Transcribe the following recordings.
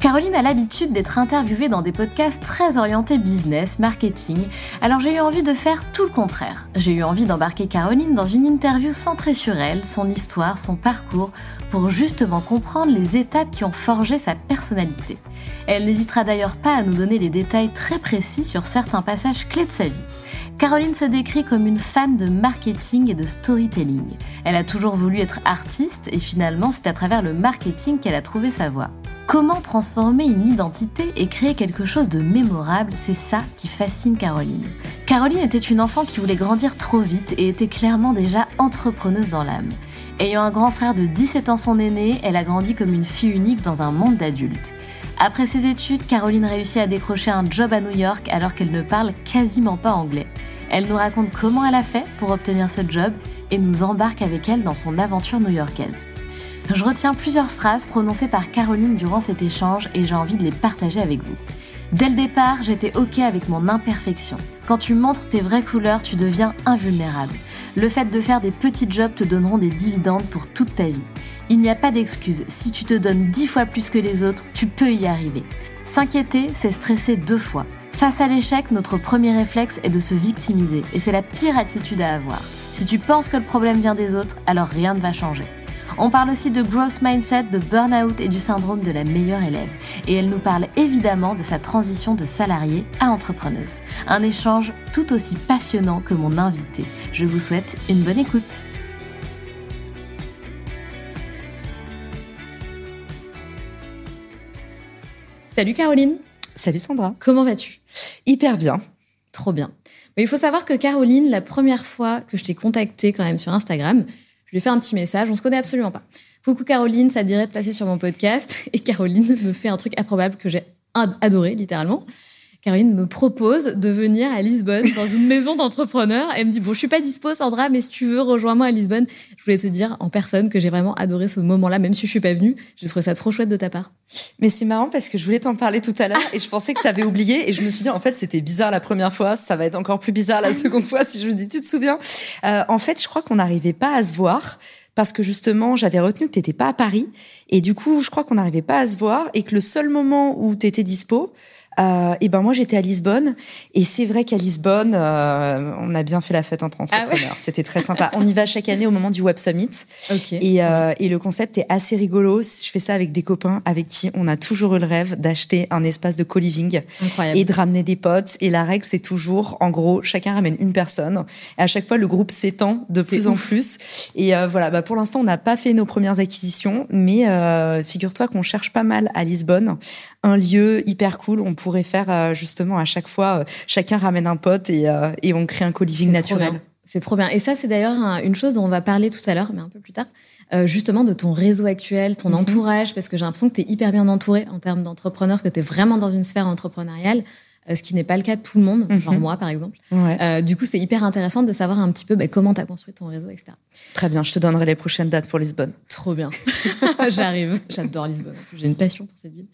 Caroline a l'habitude d'être interviewée dans des podcasts très orientés business, marketing, alors j'ai eu envie de faire tout le contraire. J'ai eu envie d'embarquer Caroline dans une interview centrée sur elle, son histoire, son parcours, pour justement comprendre les étapes qui ont forgé sa personnalité. Elle n'hésitera d'ailleurs pas à nous donner les détails très précis sur certains passages clés de sa vie. Caroline se décrit comme une fan de marketing et de storytelling. Elle a toujours voulu être artiste et finalement c'est à travers le marketing qu'elle a trouvé sa voie. Comment transformer une identité et créer quelque chose de mémorable, c'est ça qui fascine Caroline. Caroline était une enfant qui voulait grandir trop vite et était clairement déjà entrepreneuse dans l'âme. Ayant un grand frère de 17 ans son aîné, elle a grandi comme une fille unique dans un monde d'adultes. Après ses études, Caroline réussit à décrocher un job à New York alors qu'elle ne parle quasiment pas anglais. Elle nous raconte comment elle a fait pour obtenir ce job et nous embarque avec elle dans son aventure new-yorkaise. Je retiens plusieurs phrases prononcées par Caroline durant cet échange et j'ai envie de les partager avec vous. Dès le départ, j'étais OK avec mon imperfection. Quand tu montres tes vraies couleurs, tu deviens invulnérable. Le fait de faire des petits jobs te donneront des dividendes pour toute ta vie. Il n'y a pas d'excuse. Si tu te donnes dix fois plus que les autres, tu peux y arriver. S'inquiéter, c'est stresser deux fois. Face à l'échec, notre premier réflexe est de se victimiser et c'est la pire attitude à avoir. Si tu penses que le problème vient des autres, alors rien ne va changer. On parle aussi de growth mindset, de burn-out et du syndrome de la meilleure élève. Et elle nous parle évidemment de sa transition de salariée à entrepreneuse. Un échange tout aussi passionnant que mon invité. Je vous souhaite une bonne écoute. Salut Caroline. Salut Sandra. Comment vas-tu? Hyper bien. Trop bien. Mais il faut savoir que Caroline, la première fois que je t'ai contactée quand même sur Instagram, je lui ai fait un petit message, on se connaît absolument pas. Coucou Caroline, ça dirait de passer sur mon podcast. Et Caroline me fait un truc improbable que j'ai adoré, littéralement. Caroline me propose de venir à Lisbonne dans une maison d'entrepreneurs. Elle me dit bon, je suis pas dispo, Sandra, mais si tu veux, rejoins-moi à Lisbonne. Je voulais te dire en personne que j'ai vraiment adoré ce moment-là, même si je suis pas venue. J'ai trouvé ça trop chouette de ta part. Mais c'est marrant parce que je voulais t'en parler tout à l'heure et je pensais que tu avais oublié et je me suis dit en fait c'était bizarre la première fois, ça va être encore plus bizarre la seconde fois si je me dis tu te souviens? Euh, en fait, je crois qu'on n'arrivait pas à se voir parce que justement, j'avais retenu que tu n'étais pas à Paris. Et du coup, je crois qu'on n'arrivait pas à se voir et que le seul moment où tu étais dispo, euh, et ben moi j'étais à Lisbonne et c'est vrai qu'à Lisbonne euh, on a bien fait la fête entre ah entrepreneurs. C'était très sympa. on y va chaque année au moment du Web Summit. Et, euh, et, le concept est assez rigolo. Je fais ça avec des copains avec qui on a toujours eu le rêve d'acheter un espace de co-living et de ramener des potes. Et la règle c'est toujours en gros chacun ramène une personne. Et à chaque fois le groupe s'étend de plus en plus. Et voilà, bah, pour l'instant on n'a pas fait nos premières acquisitions, mais figure-toi qu'on cherche pas mal à Lisbonne un lieu hyper cool. On pourrait faire euh, justement à chaque fois, euh, chacun ramène un pote et, euh, et on crée un co-living naturel. C'est trop bien. Et ça, c'est d'ailleurs une chose dont on va parler tout à l'heure, mais un peu plus tard, justement de ton réseau actuel, ton mhm. entourage, parce que j'ai l'impression que tu es hyper bien entouré en termes d'entrepreneurs, que tu es vraiment dans une sphère entrepreneuriale. Ce qui n'est pas le cas de tout le monde, Mhm. genre moi par exemple. Ouais. Euh, du coup, c'est hyper intéressant de savoir un petit peu bah, comment tu as construit ton réseau, etc. Très bien, je te donnerai les prochaines dates pour Lisbonne. Trop bien. J'arrive. J'adore Lisbonne. J'ai une passion pour cette ville.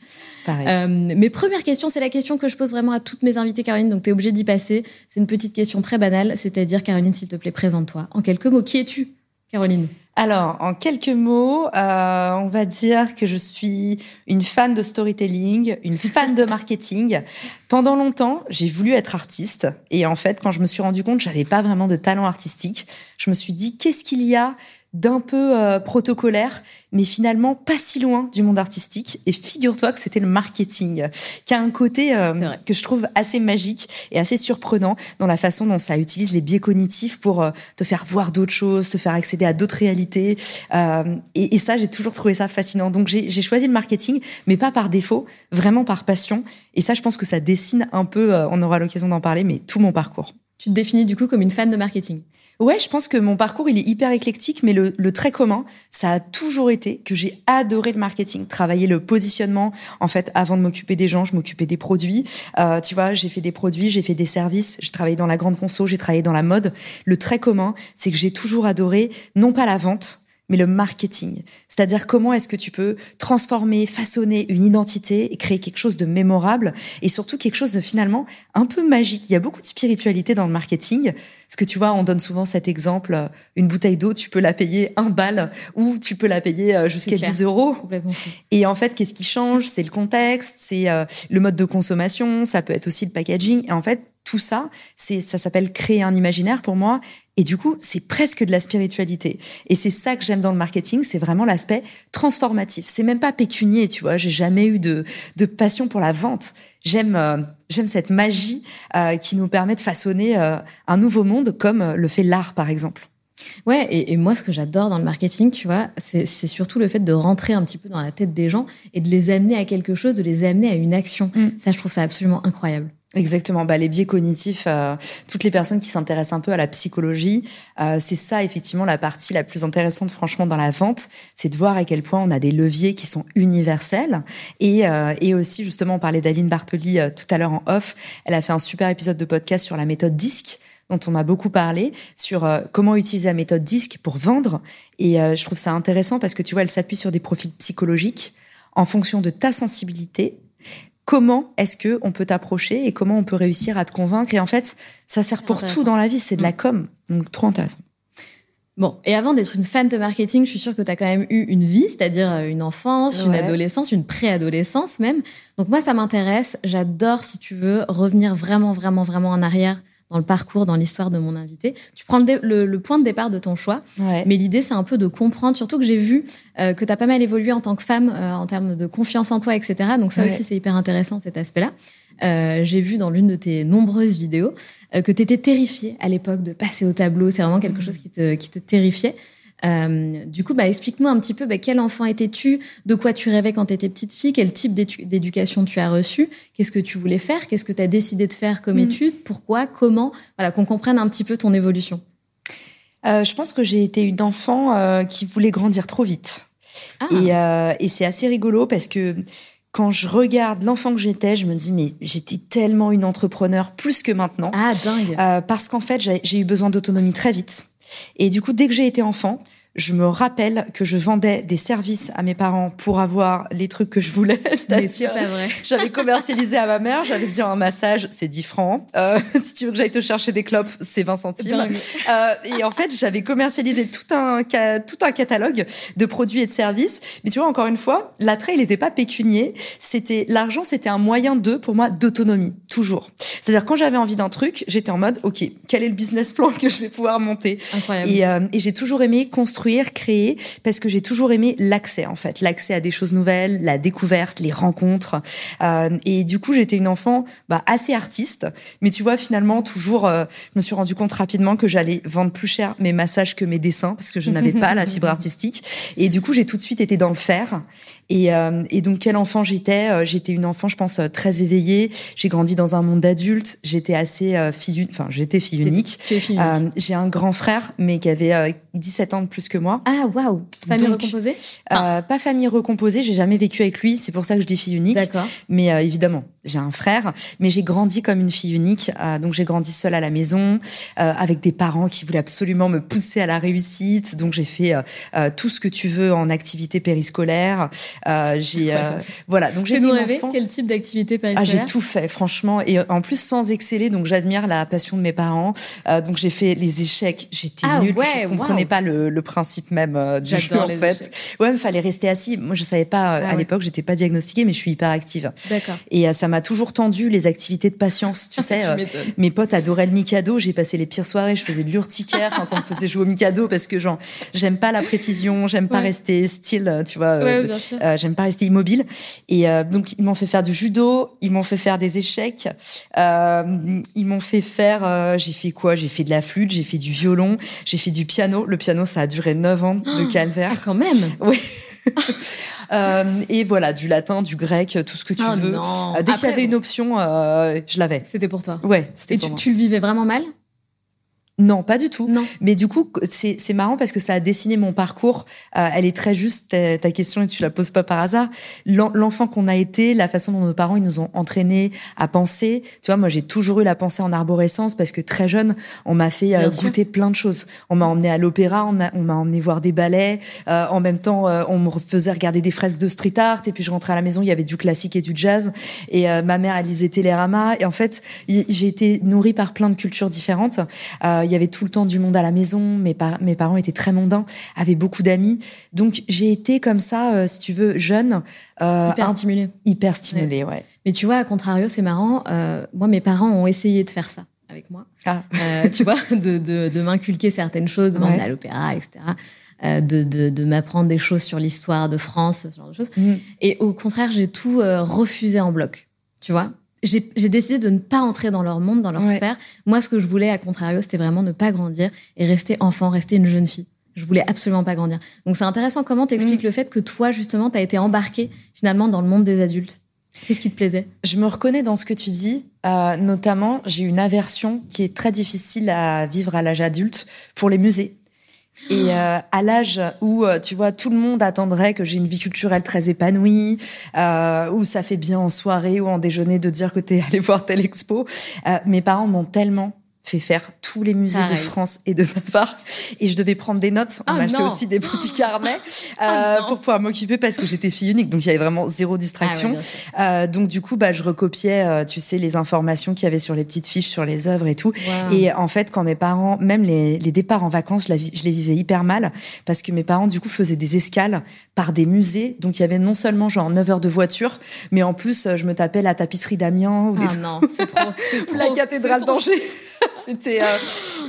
Pareil. Euh, mes premières questions, c'est la question que je pose vraiment à toutes mes invitées, Caroline. Donc, tu es obligée d'y passer. C'est une petite question très banale. C'est-à-dire, Caroline, s'il te plaît, présente-toi. En quelques mots, qui es-tu, Caroline Alors, en quelques mots, euh, on va dire que je suis une fan de storytelling, une fan de marketing. Pendant longtemps, j'ai voulu être artiste. Et en fait, quand je me suis rendu compte que j'avais pas vraiment de talent artistique, je me suis dit, qu'est-ce qu'il y a d'un peu euh, protocolaire, mais finalement pas si loin du monde artistique. Et figure-toi que c'était le marketing, qui a un côté euh, que je trouve assez magique et assez surprenant dans la façon dont ça utilise les biais cognitifs pour euh, te faire voir d'autres choses, te faire accéder à d'autres réalités. Et, et ça, j'ai toujours trouvé ça fascinant. Donc j'ai choisi le marketing, mais pas par défaut, vraiment par passion. Et ça, je pense que ça dessine un peu, on aura l'occasion d'en parler, mais tout mon parcours. Tu te définis du coup comme une fan de marketing. Ouais, je pense que mon parcours, il est hyper éclectique, mais le, le trait commun, ça a toujours été que j'ai adoré le marketing, travailler le positionnement. En fait, avant de m'occuper des gens, je m'occupais des produits. Euh, tu vois, j'ai fait des produits, j'ai fait des services, j'ai travaillé dans la grande conso, j'ai travaillé dans la mode. Le trait commun, c'est que j'ai toujours adoré, non pas la vente, mais le marketing. C'est-à-dire comment est-ce que tu peux transformer, façonner une identité et créer quelque chose de mémorable et surtout quelque chose de finalement un peu magique. Il y a beaucoup de spiritualité dans le marketing. Parce que tu vois, on donne souvent cet exemple, euh, une bouteille d'eau, tu peux la payer un bal ou tu peux la payer euh, jusqu'à C'est clair. 10 euros. Et en fait, qu'est-ce qui change? C'est le contexte, c'est euh, le mode de consommation, ça peut être aussi le packaging. Et en fait, tout ça, c'est ça s'appelle créer un imaginaire pour moi. Et du coup, c'est presque de la spiritualité. Et c'est ça que j'aime dans le marketing, c'est vraiment l'aspect transformatif. C'est même pas pécunier, tu vois. J'ai jamais eu de, de passion pour la vente. J'aime euh, j'aime cette magie euh, qui nous permet de façonner euh, un nouveau monde, comme euh, le fait l'art, par exemple. Ouais, et, et moi, ce que j'adore dans le marketing, tu vois, c'est surtout le fait de rentrer un petit peu dans la tête des gens et de les amener à quelque chose, de les amener à une action. Mm. Ça, je trouve ça absolument incroyable. Exactement, bah, les biais cognitifs, euh, toutes les personnes qui s'intéressent un peu à la psychologie, euh, c'est ça effectivement la partie la plus intéressante franchement dans la vente, c'est de voir à quel point on a des leviers qui sont universels. Et, euh, et aussi justement, on parlait d'Aline Bartoli tout à l'heure en off, elle a fait un super épisode de podcast sur la méthode DISC dont on a beaucoup parlé, sur euh, comment utiliser la méthode DISC pour vendre. Et euh, je trouve ça intéressant parce que tu vois, elle s'appuie sur des profils psychologiques en fonction de ta sensibilité, comment est-ce que on peut t'approcher et comment on peut réussir à te convaincre? Et en fait, ça sert pour tout dans la vie, c'est de la com. Donc, trop intéressant. Bon, et avant d'être une fan de marketing, je suis sûre que tu as quand même eu une vie, c'est-à-dire euh, une enfance, une adolescence, une préadolescence même. Donc moi, ça m'intéresse. J'adore, si tu veux, revenir vraiment, vraiment, vraiment en arrière dans le parcours, dans l'histoire de mon invité. Tu prends le, le- le point de départ de ton choix, Ouais. mais l'idée, c'est un peu de comprendre, surtout que j'ai vu euh, que tu as pas mal évolué en tant que femme, euh, en termes de confiance en toi, etc. Donc ça Ouais. aussi, c'est hyper intéressant, cet aspect-là. Euh, j'ai vu dans l'une de tes nombreuses vidéos euh, que tu étais terrifiée à l'époque de passer au tableau. C'est vraiment quelque chose qui te, qui te terrifiait. Euh, du coup, bah, explique-nous un petit peu bah, quel enfant étais-tu, de quoi tu rêvais quand tu étais petite fille, quel type d'éducation tu as reçu, qu'est-ce que tu voulais faire, qu'est-ce que tu as décidé de faire comme Mm. étude, pourquoi, comment, voilà, qu'on comprenne un petit peu ton évolution. Euh, je pense que j'ai été une enfant euh, qui voulait grandir trop vite. Ah, Et, et c'est assez rigolo parce que quand je regarde l'enfant que j'étais, je me dis, mais j'étais tellement une entrepreneur plus que maintenant. ah dingue. Euh, parce qu'en fait, j'ai j'ai eu besoin d'autonomie très vite. Et du coup, dès que j'ai été enfant, je me rappelle que je vendais des services à mes parents pour avoir les trucs que je voulais. Mais c'est pas vrai. J'avais commercialisé à ma mère, j'avais dit un massage, c'est 10 francs. Euh, si tu veux que j'aille te chercher des clopes, c'est 20 centimes. Euh, et en fait, j'avais commercialisé tout un, tout un catalogue de produits et de services. Mais tu vois, encore une fois, l'attrait, il n'était pas pécunier. C'était, l'argent, c'était un moyen de, pour moi, d'autonomie. Toujours. C'est-à-dire, quand j'avais envie d'un truc, j'étais en mode, OK, quel est le business plan que je vais pouvoir monter? Incroyable. Et, euh, et j'ai toujours aimé construire, créer, parce que j'ai toujours aimé l'accès, en fait. L'accès à des choses nouvelles, la découverte, les rencontres. Euh, et du coup, j'étais une enfant bah, assez artiste. Mais tu vois, finalement, toujours, euh, je me suis rendu compte rapidement que j'allais vendre plus cher mes massages que mes dessins, parce que je n'avais pas la fibre artistique. Et du coup, j'ai tout de suite été dans le faire. Et, euh, et donc, quel enfant j'étais euh, J'étais une enfant, je pense, euh, très éveillée. J'ai grandi dans un monde d'adulte. J'étais assez fille, enfin, j'étais fille unique. J'ai un grand frère, mais qui avait 17 ans de plus que moi. Ah, waouh Famille recomposée Pas famille recomposée. J'ai jamais vécu avec lui. C'est pour ça que je dis fille unique. D'accord. Mais évidemment, j'ai un frère, mais j'ai grandi comme une fille unique. donc, j'ai grandi seule à la maison, avec des parents qui voulaient absolument me pousser à la réussite. Donc, j'ai fait tout ce que tu veux en activité périscolaire. Euh, j'ai euh, voilà donc j'ai rêver quel type d'activité ah, J'ai tout fait franchement et en plus sans exceller donc j'admire la passion de mes parents. Euh, donc j'ai fait les échecs, j'étais ah, nulle, ouais, je comprenais pas le, le, principe même euh, du jeu en fait. Échecs. Ouais, il fallait rester assis. Moi je savais pas ah, à l'époque, j'étais pas diagnostiquée mais je suis hyper active. D'accord. Et ça m'a toujours tendu les activités de patience, tu sais. mes potes adoraient le Mikado, j'ai passé les pires soirées, je faisais de l'urticaire quand on me faisait jouer au Mikado parce que genre j'aime pas la précision, j'aime pas rester style, tu vois. Ouais, euh, j'aime pas rester immobile. Et euh, donc ils m'ont fait faire du judo, ils m'ont fait faire des échecs, euh, ils m'ont fait faire. Euh, j'ai fait quoi? J'ai fait de la flûte, j'ai fait du violon, j'ai fait du piano. Le piano, ça a duré 9 ans de oh, calvaire. Ah, quand même. Oui. euh, et voilà, du latin, du grec, tout ce que tu oh, veux. Non. Dès qu'il y avait une option, je l'avais. C'était pour toi. Ouais. Et tu, tu le vivais vraiment mal? Non, pas du tout. Non. Mais du coup, c'est marrant parce que ça a dessiné mon parcours. Euh, elle est très juste ta, ta, question et tu la poses pas par hasard. L'enfant qu'on a été, la façon dont nos parents ils nous ont entraînés à penser. Tu vois, moi j'ai toujours eu la pensée en arborescence parce que très jeune, on m'a fait euh, goûter plein de choses. On m'a emmené à l'opéra, on m'a emmené voir des ballets. Euh, en même temps, euh, on me faisait regarder des fresques de street art. Et puis je rentrais à la maison, il y avait du classique et du jazz. Et euh, ma mère elle lisait Télérama. Et en fait, j'ai été nourrie par plein de cultures différentes il y avait tout le temps du monde à la maison. Mes, mes parents étaient très mondains, avaient beaucoup d'amis. Donc j'ai été comme ça, euh, si tu veux, jeune. Euh, hyper stimulée. Hyper stimulée, ouais. Mais tu vois, à contrario, c'est marrant. Euh, moi, mes parents ont essayé de faire ça avec moi. Ah. tu vois, de, de, de m'inculquer certaines choses, de m'emmener à l'opéra, etc. de m'apprendre des choses sur l'histoire de France, ce genre de choses. Mm. Et au contraire, j'ai tout refusé en bloc. Tu vois j'ai décidé de ne pas entrer dans leur monde, dans leur sphère. Moi, ce que je voulais, à contrario, c'était vraiment ne pas grandir et rester enfant, rester une jeune fille. Je voulais absolument pas grandir. Donc c'est intéressant comment t'expliques mm. le fait que toi, justement, t'as été embarqué finalement dans le monde des adultes? Qu'est-ce qui te plaisait? Je me reconnais dans ce que tu dis. Euh, notamment, j'ai une aversion qui est très difficile à vivre à l'âge adulte pour les musées. Et euh, à l'âge où, euh, tu vois, tout le monde attendrait que j'ai une vie culturelle très épanouie, euh, où ça fait bien en soirée ou en déjeuner de dire que t'es allé voir telle expo, euh, mes parents m'ont tellement fait faire tous les musées de France et de Navarre et je devais prendre des notes. On oh m'achetait aussi des petits carnets oh euh, pour pouvoir m'occuper parce que j'étais fille unique, donc il y avait vraiment zéro distraction. Ah euh, donc du coup, bah, je recopiais, euh, tu sais, les informations qu'il y avait sur les petites fiches, sur les œuvres et tout. Et en fait, quand mes parents, même les, les départs en vacances, je, la, je les vivais hyper mal parce que mes parents, du coup, faisaient des escales par des musées. Donc il y avait non seulement genre 9 heures de voiture, mais en plus, je me tapais la tapisserie d'Amiens ou ah non, c'est trop, trop, la cathédrale d'Angers. C'était euh...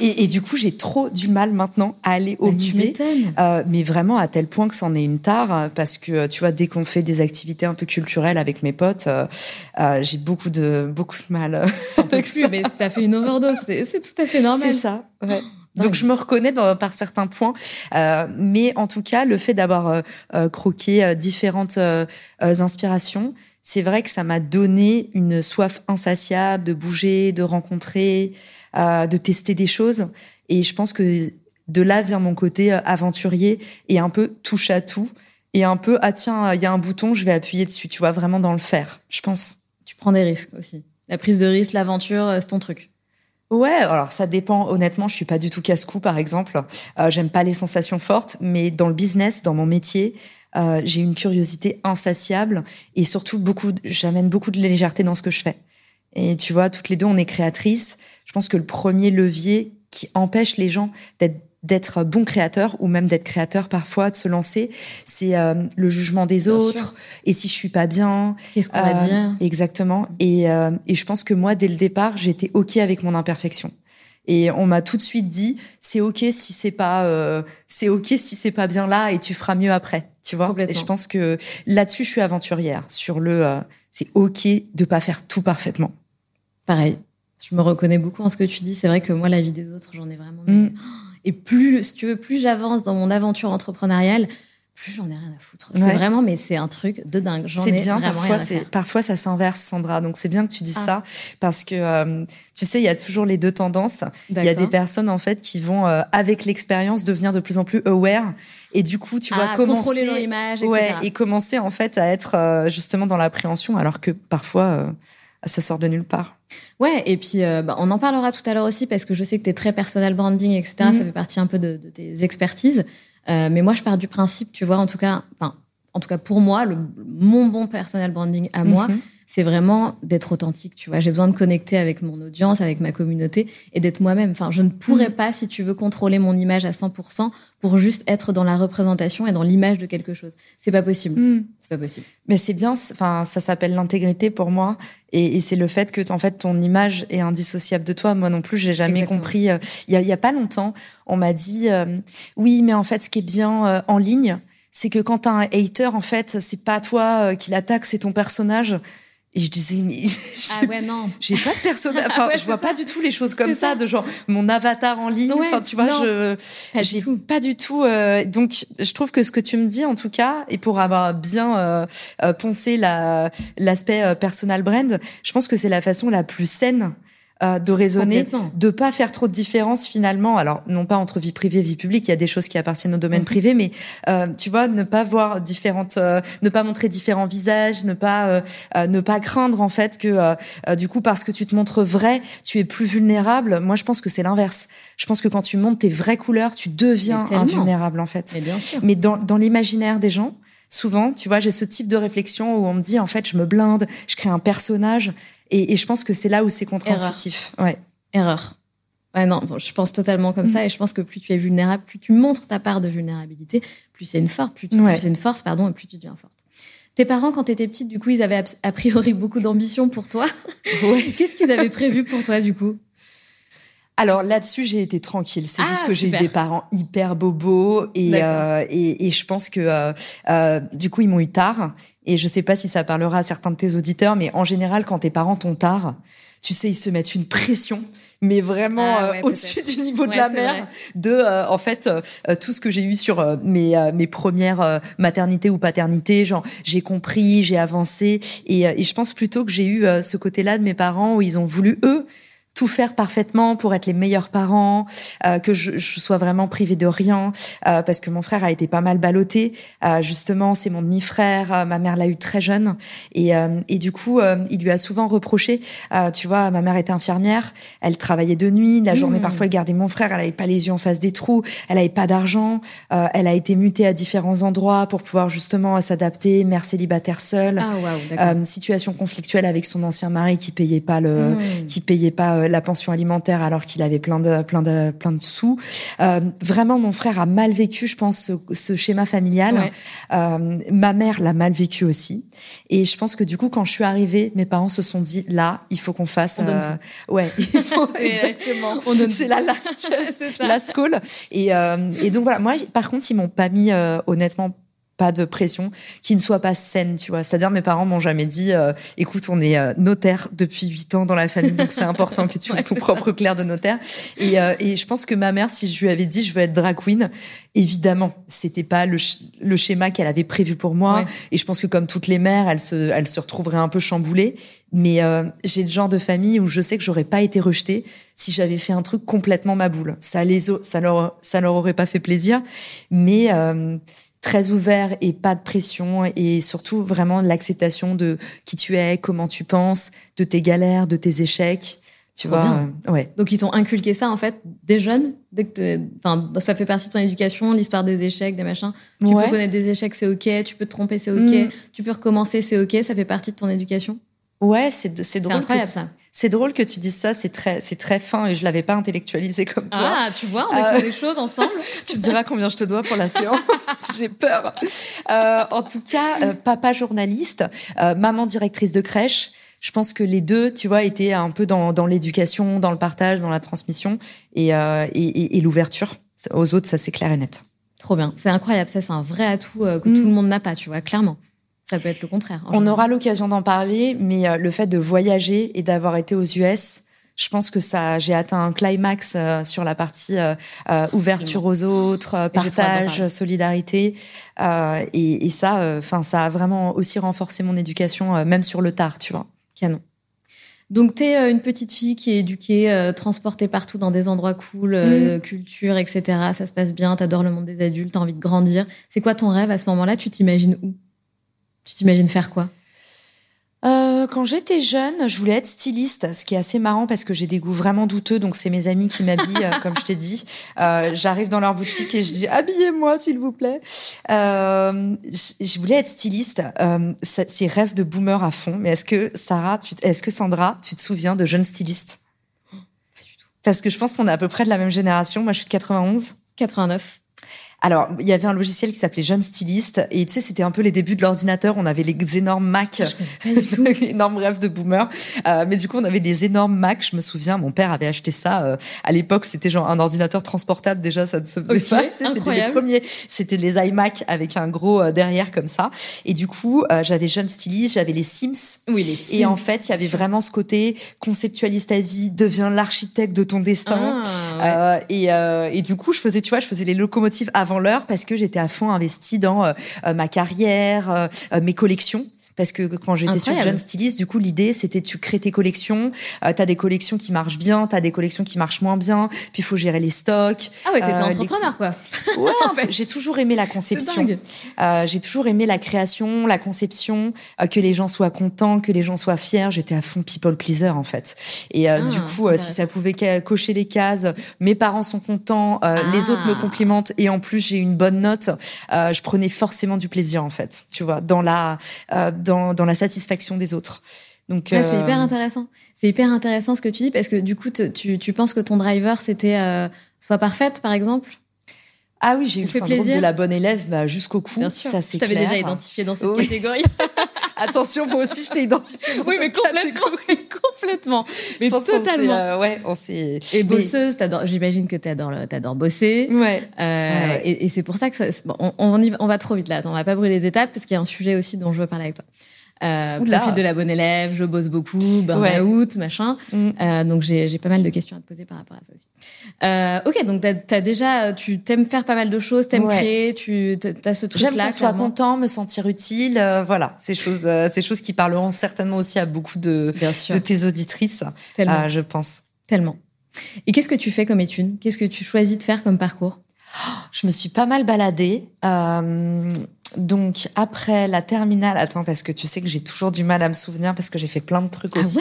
et, et, du coup j'ai trop du mal maintenant à aller au bah, musée, euh, mais vraiment à tel point que c'en est une tare euh, parce que tu vois dès qu'on fait des activités un peu culturelles avec mes potes, euh, euh j'ai beaucoup de beaucoup de mal. T'en peux plus, ça. mais t'as fait une overdose, c'est tout à fait normal. C'est ça. Ouais. Donc je me reconnais dans, par certains points, euh, mais en tout cas le fait d'avoir euh, croqué différentes inspirations, c'est vrai que ça m'a donné une soif insatiable de bouger, de rencontrer, euh, de tester des choses. Et je pense que de là vient mon côté euh, aventurier et un peu touche à tout. Et un peu, ah tiens, il y a un bouton, je vais appuyer dessus. Tu vois, vraiment dans le faire, je pense. Tu prends des risques aussi. La prise de risque, l'aventure, euh, c'est ton truc. Ouais, alors ça dépend. Honnêtement, je suis pas du tout casse-cou, par exemple. Euh, J'aime pas les sensations fortes, mais dans le business, dans mon métier, euh, j'ai une curiosité insatiable et surtout beaucoup. J'amène beaucoup de légèreté dans ce que je fais. Et tu vois, toutes les deux, on est créatrices. Je pense que le premier levier qui empêche les gens d'être d'être bons créateurs ou même d'être créateurs parfois, de se lancer, c'est euh, le jugement des bien autres. Sûr. Et si je suis pas bien, qu'est-ce qu'on euh, va dire? Exactement. Et, euh, et je pense que moi, dès le départ, j'étais ok avec mon imperfection. Et on m'a tout de suite dit, c'est ok si c'est pas, euh, c'est ok si c'est pas bien là, et tu feras mieux après. Tu vois? Et je pense que là-dessus, je suis aventurière. Sur le, euh, c'est ok de pas faire tout parfaitement. Pareil. Je me reconnais beaucoup en ce que tu dis. C'est vrai que moi, la vie des autres, j'en ai vraiment. Mm. Et plus, si tu veux, plus j'avance dans mon aventure entrepreneuriale, plus j'en ai rien à foutre. C'est vraiment, mais c'est un truc de dingue. J'en ai bien, vraiment parfois, rien à faire. Parfois, ça s'inverse, Sandra. Donc, c'est bien que tu dises ah. ça parce que, euh, tu sais, il y a toujours les deux tendances. Il y a des personnes, en fait, qui vont, euh, avec l'expérience, devenir de plus en plus aware. Et du coup, tu vois, ah, commencer. Contrôler leur image, etc. Ouais, et commencer, en fait, à être euh, justement dans l'appréhension, alors que parfois, ça sort de nulle part. Ouais, et puis bah, on en parlera tout à l'heure aussi parce que je sais que tu es très personal branding, etc. Ça mhm. fait partie un peu de, de tes expertises. Euh, mais moi, je pars du principe, tu vois, en tout cas, enfin, en tout cas pour moi, le, mon bon personal branding à moi, mhm. c'est vraiment d'être authentique, tu vois. J'ai besoin de connecter avec mon audience, avec ma communauté et d'être moi-même. Enfin, je ne pourrais mhm. pas, si tu veux, contrôler mon image à 100% pour juste être dans la représentation et dans l'image de quelque chose. C'est pas possible. Mhm. C'est pas possible. Mais c'est bien, enfin, ça s'appelle l'intégrité pour moi. Et, et c'est le fait que, en fait, ton image est indissociable de toi. Moi non plus, j'ai jamais compris. Euh, il y, a, y, a, pas longtemps, on m'a dit, euh, oui, mais en fait, ce qui est bien euh, en ligne, c'est que quand t'as un hater, en fait, c'est pas toi qui l'attaque, c'est ton personnage. Et je disais, mais ah ouais, non. j'ai pas de personnage. Enfin, je vois pas du tout les choses comme ça, de genre mon avatar en ligne. enfin, tu vois, je pas du tout. Pas du tout. Euh, donc, je trouve que ce que tu me dis, en tout cas, et pour avoir bien euh, euh poncé la l'aspect euh, personal brand, je pense que c'est la façon la plus saine euh, de raisonner, de pas faire trop de différence finalement. Alors non pas entre vie privée et vie publique, il y a des choses qui appartiennent au domaine mhm. privé, mais euh, tu vois, ne pas voir différentes, euh, ne pas montrer différents visages, ne pas ne pas craindre en fait que du coup parce que tu te montres vrai, tu es plus vulnérable. Moi, je pense que c'est l'inverse. Je pense que quand tu montres tes vraies couleurs, tu deviens invulnérable en fait. Mais, bien sûr. mais dans, dans l'imaginaire des gens, souvent, tu vois, j'ai ce type de réflexion où on me dit en fait, je me blinde, je crée un personnage et, et je pense que c'est là où c'est contre-intuitif. Ouais. Erreur. Ouais, non, je pense totalement comme ça. Mm. Et je pense que plus tu es vulnérable, plus tu montres ta part de vulnérabilité, plus c'est une force, plus, tu, plus c'est une force, pardon, et plus tu deviens forte. Tes parents, quand tu étais petite, du coup, ils avaient a priori beaucoup d'ambition pour toi. Ouais. Qu'est-ce qu'ils avaient prévu pour toi, du coup? Alors là-dessus, j'ai été tranquille. C'est juste ah, que j'ai eu des parents hyper bobos et, euh, et, et, je pense que euh, euh, du coup, ils m'ont eu tard. Et je sais pas si ça parlera à certains de tes auditeurs, mais en général, quand tes parents t'ont tard, tu sais, ils se mettent une pression, mais vraiment ah euh, au-dessus du niveau de la mer, de euh, en fait euh, tout ce que j'ai eu sur mes mes premières maternités ou paternités, genre j'ai compris, j'ai avancé, et, et je pense plutôt que j'ai eu ce côté-là de mes parents où ils ont voulu eux tout faire parfaitement pour être les meilleurs parents, euh, que je, je, sois vraiment privée de rien, euh, parce que mon frère a été pas mal ballotté. Euh, justement, c'est mon demi-frère, euh, ma mère l'a eu très jeune, et, euh, et du coup, euh, il lui a souvent reproché. tu vois, ma mère était infirmière, elle travaillait de nuit, la journée mmh. parfois elle gardait mon frère, elle avait pas les yeux en face des trous, elle avait pas d'argent, elle a été mutée à différents endroits pour pouvoir justement s'adapter, mère célibataire seule, ah, situation conflictuelle avec son ancien mari qui payait pas le, mmh. qui payait pas la pension alimentaire alors qu'il avait plein de plein de plein de sous. Euh, vraiment, mon frère a mal vécu, je pense, ce, schéma familial. Euh, ma mère l'a mal vécu aussi. Et je pense que du coup, quand je suis arrivée, mes parents se sont dit là, il faut qu'on fasse. Euh, ouais, il faut exactement. On donne c'est la last, last call. Et, euh, et donc voilà, moi, par contre, ils m'ont pas mis euh, honnêtement pas de pression qui ne soit pas saine, tu vois. C'est-à-dire mes parents m'ont jamais dit euh, écoute, on est euh, notaire depuis huit ans dans la famille, donc c'est important que tu aies ton propre clerc de notaire. Et, euh, et, je pense que ma mère, si je lui avais dit je veux être drag queen, évidemment, c'était pas le, le schéma qu'elle avait prévu pour moi. Et je pense que comme toutes les mères, elle se, elle se retrouverait un peu chamboulée. Mais j'ai le genre de famille où je sais que j'aurais pas été rejetée si j'avais fait un truc complètement ma boule. Ça les, ça leur, ça leur aurait pas fait plaisir. Mais très ouvert et pas de pression et surtout vraiment l'acceptation de qui tu es, comment tu penses, de tes galères, de tes échecs. Tu vois, euh, ouais. Donc ils t'ont inculqué ça en fait des jeunes, dès que enfin ça fait partie de ton éducation, l'histoire des échecs, des machins. Tu peux connaître des échecs, c'est ok. Tu peux te tromper, c'est ok. Mm. Tu peux recommencer, c'est ok. Ça fait partie de ton éducation. Ouais, c'est c'est drôle. incroyable ça. C'est drôle que tu dises ça, c'est très, c'est très fin et je l'avais pas intellectualisé comme toi. Ah, tu vois, on découvre euh... des choses ensemble. tu me diras combien je te dois pour la séance. J'ai peur. Euh, en tout cas, euh, papa journaliste, maman directrice de crèche. Je pense que les deux, tu vois, étaient un peu dans, dans l'éducation, dans le partage, dans la transmission et, et, et, et l'ouverture. Aux autres, ça c'est clair et net. Trop bien. C'est incroyable. Ça, c'est un vrai atout que mm. tout le monde n'a pas, tu vois, clairement. Ça peut être le contraire. On aura l'occasion d'en parler, mais euh, le fait de voyager et d'avoir été aux US, Je pense que ça, j'ai atteint un climax euh, sur la partie euh, euh, ouverture aux autres, partage, solidarité, et, et, ça, enfin, ça a vraiment aussi renforcé mon éducation, même sur le tard, tu vois. Canon. Donc, tu es une petite fille qui est éduquée, transportée partout dans des endroits cool, mm. culture, etc. Ça se passe bien, t'adores le monde des adultes, t'as envie de grandir. C'est quoi ton rêve à ce moment-là? Tu t'imagines où? Tu t'imagines faire quoi? Euh, quand j'étais jeune, je voulais être styliste, ce qui est assez marrant parce que j'ai des goûts vraiment douteux, donc c'est mes amis qui m'habillent, euh, comme je t'ai dit. Euh, J'arrive dans leur boutique et je dis habillez-moi s'il vous plaît. Euh, je voulais être styliste, euh, c'est rêve de boomer à fond. Mais est-ce que Sarah, est-ce que Sandra, tu te souviens de jeunes stylistes? Pas du tout. Parce que je pense qu'on est à peu près de la même génération. Moi, je suis de 91. 89. Alors, il y avait un logiciel qui s'appelait Jeune Styliste et tu sais, c'était un peu les débuts de l'ordinateur. On avait les énormes Mac, énorme rêve de boomer. Euh, mais du coup, on avait les énormes Mac. Je me souviens, mon père avait acheté ça. Euh, à l'époque, c'était genre un ordinateur transportable. Déjà, ça ne se faisait pas. C'était les premiers. C'était les iMac avec un gros euh, derrière comme ça. Et du coup, j'avais Jeune Styliste, j'avais les Sims. Oui, les Sims. Et en fait, il y avait vraiment ce côté conceptualise ta vie, deviens l'architecte de ton destin. Ah, et, et du coup, je faisais, tu vois, je faisais les locomotives avant l'heure parce que j'étais à fond investie dans euh, euh, ma carrière, euh, mes collections parce que quand j'étais sur Jeune Stylist, du coup, l'idée, c'était tu crées tes collections, euh, tu as des collections qui marchent bien, tu as des collections qui marchent moins bien, puis il faut gérer les stocks. Ah ouais, t'étais euh, entrepreneur, quoi. Ouais, en fait, j'ai toujours aimé la conception. Euh, j'ai toujours aimé la création, la conception, euh, que les gens soient contents, que les gens soient fiers. J'étais à fond people pleaser, en fait. Et euh, du ah, coup, si ça pouvait cocher les cases, mes parents sont contents, les autres me ah. complimentent, et en plus, j'ai une bonne note, je prenais forcément du plaisir, en fait, tu vois, dans la dans, la satisfaction des autres. Donc, c'est euh, hyper intéressant. C'est hyper intéressant ce que tu dis parce que du coup, tu, tu penses que ton driver, c'était euh, soit parfaite, par exemple? Ah oui, j'ai eu le syndrome de la bonne élève bah, jusqu'au cou. Bien sûr. Ça, c'est Je t'avais déjà identifié dans cette catégorie. Attention, moi aussi, je t'ai identifié. oui, mais complètement, complètement. Mais totalement. Euh, ouais, on s'est. Et bosseuse, j'imagine que t'adores, t'adores bosser. Ouais. Euh, Et, et c'est pour ça que ça, bon, on, on, on, va trop vite là. On va pas brûler les étapes parce qu'il y a un sujet aussi dont je veux parler avec toi. Euh, profil de la bonne élève, je bosse beaucoup, burn-out, machin. Mm. Euh, donc j'ai pas mal de questions à te poser par rapport à ça aussi. Euh, ok, donc t'as as déjà, tu t'aimes faire pas mal de choses, t'aimes créer, tu as ce truc-là. J'aime qu'on soit content, me sentir utile, euh, voilà, ces choses, euh, ces choses qui parleront certainement aussi à beaucoup de, de tes auditrices, euh, je pense. Tellement. Et qu'est-ce que tu fais comme étude Qu'est-ce que tu choisis de faire comme parcours? Je me suis pas mal baladée. Euh, donc après la terminale, attends parce que tu sais que j'ai toujours du mal à me souvenir parce que j'ai fait plein de trucs ah aussi.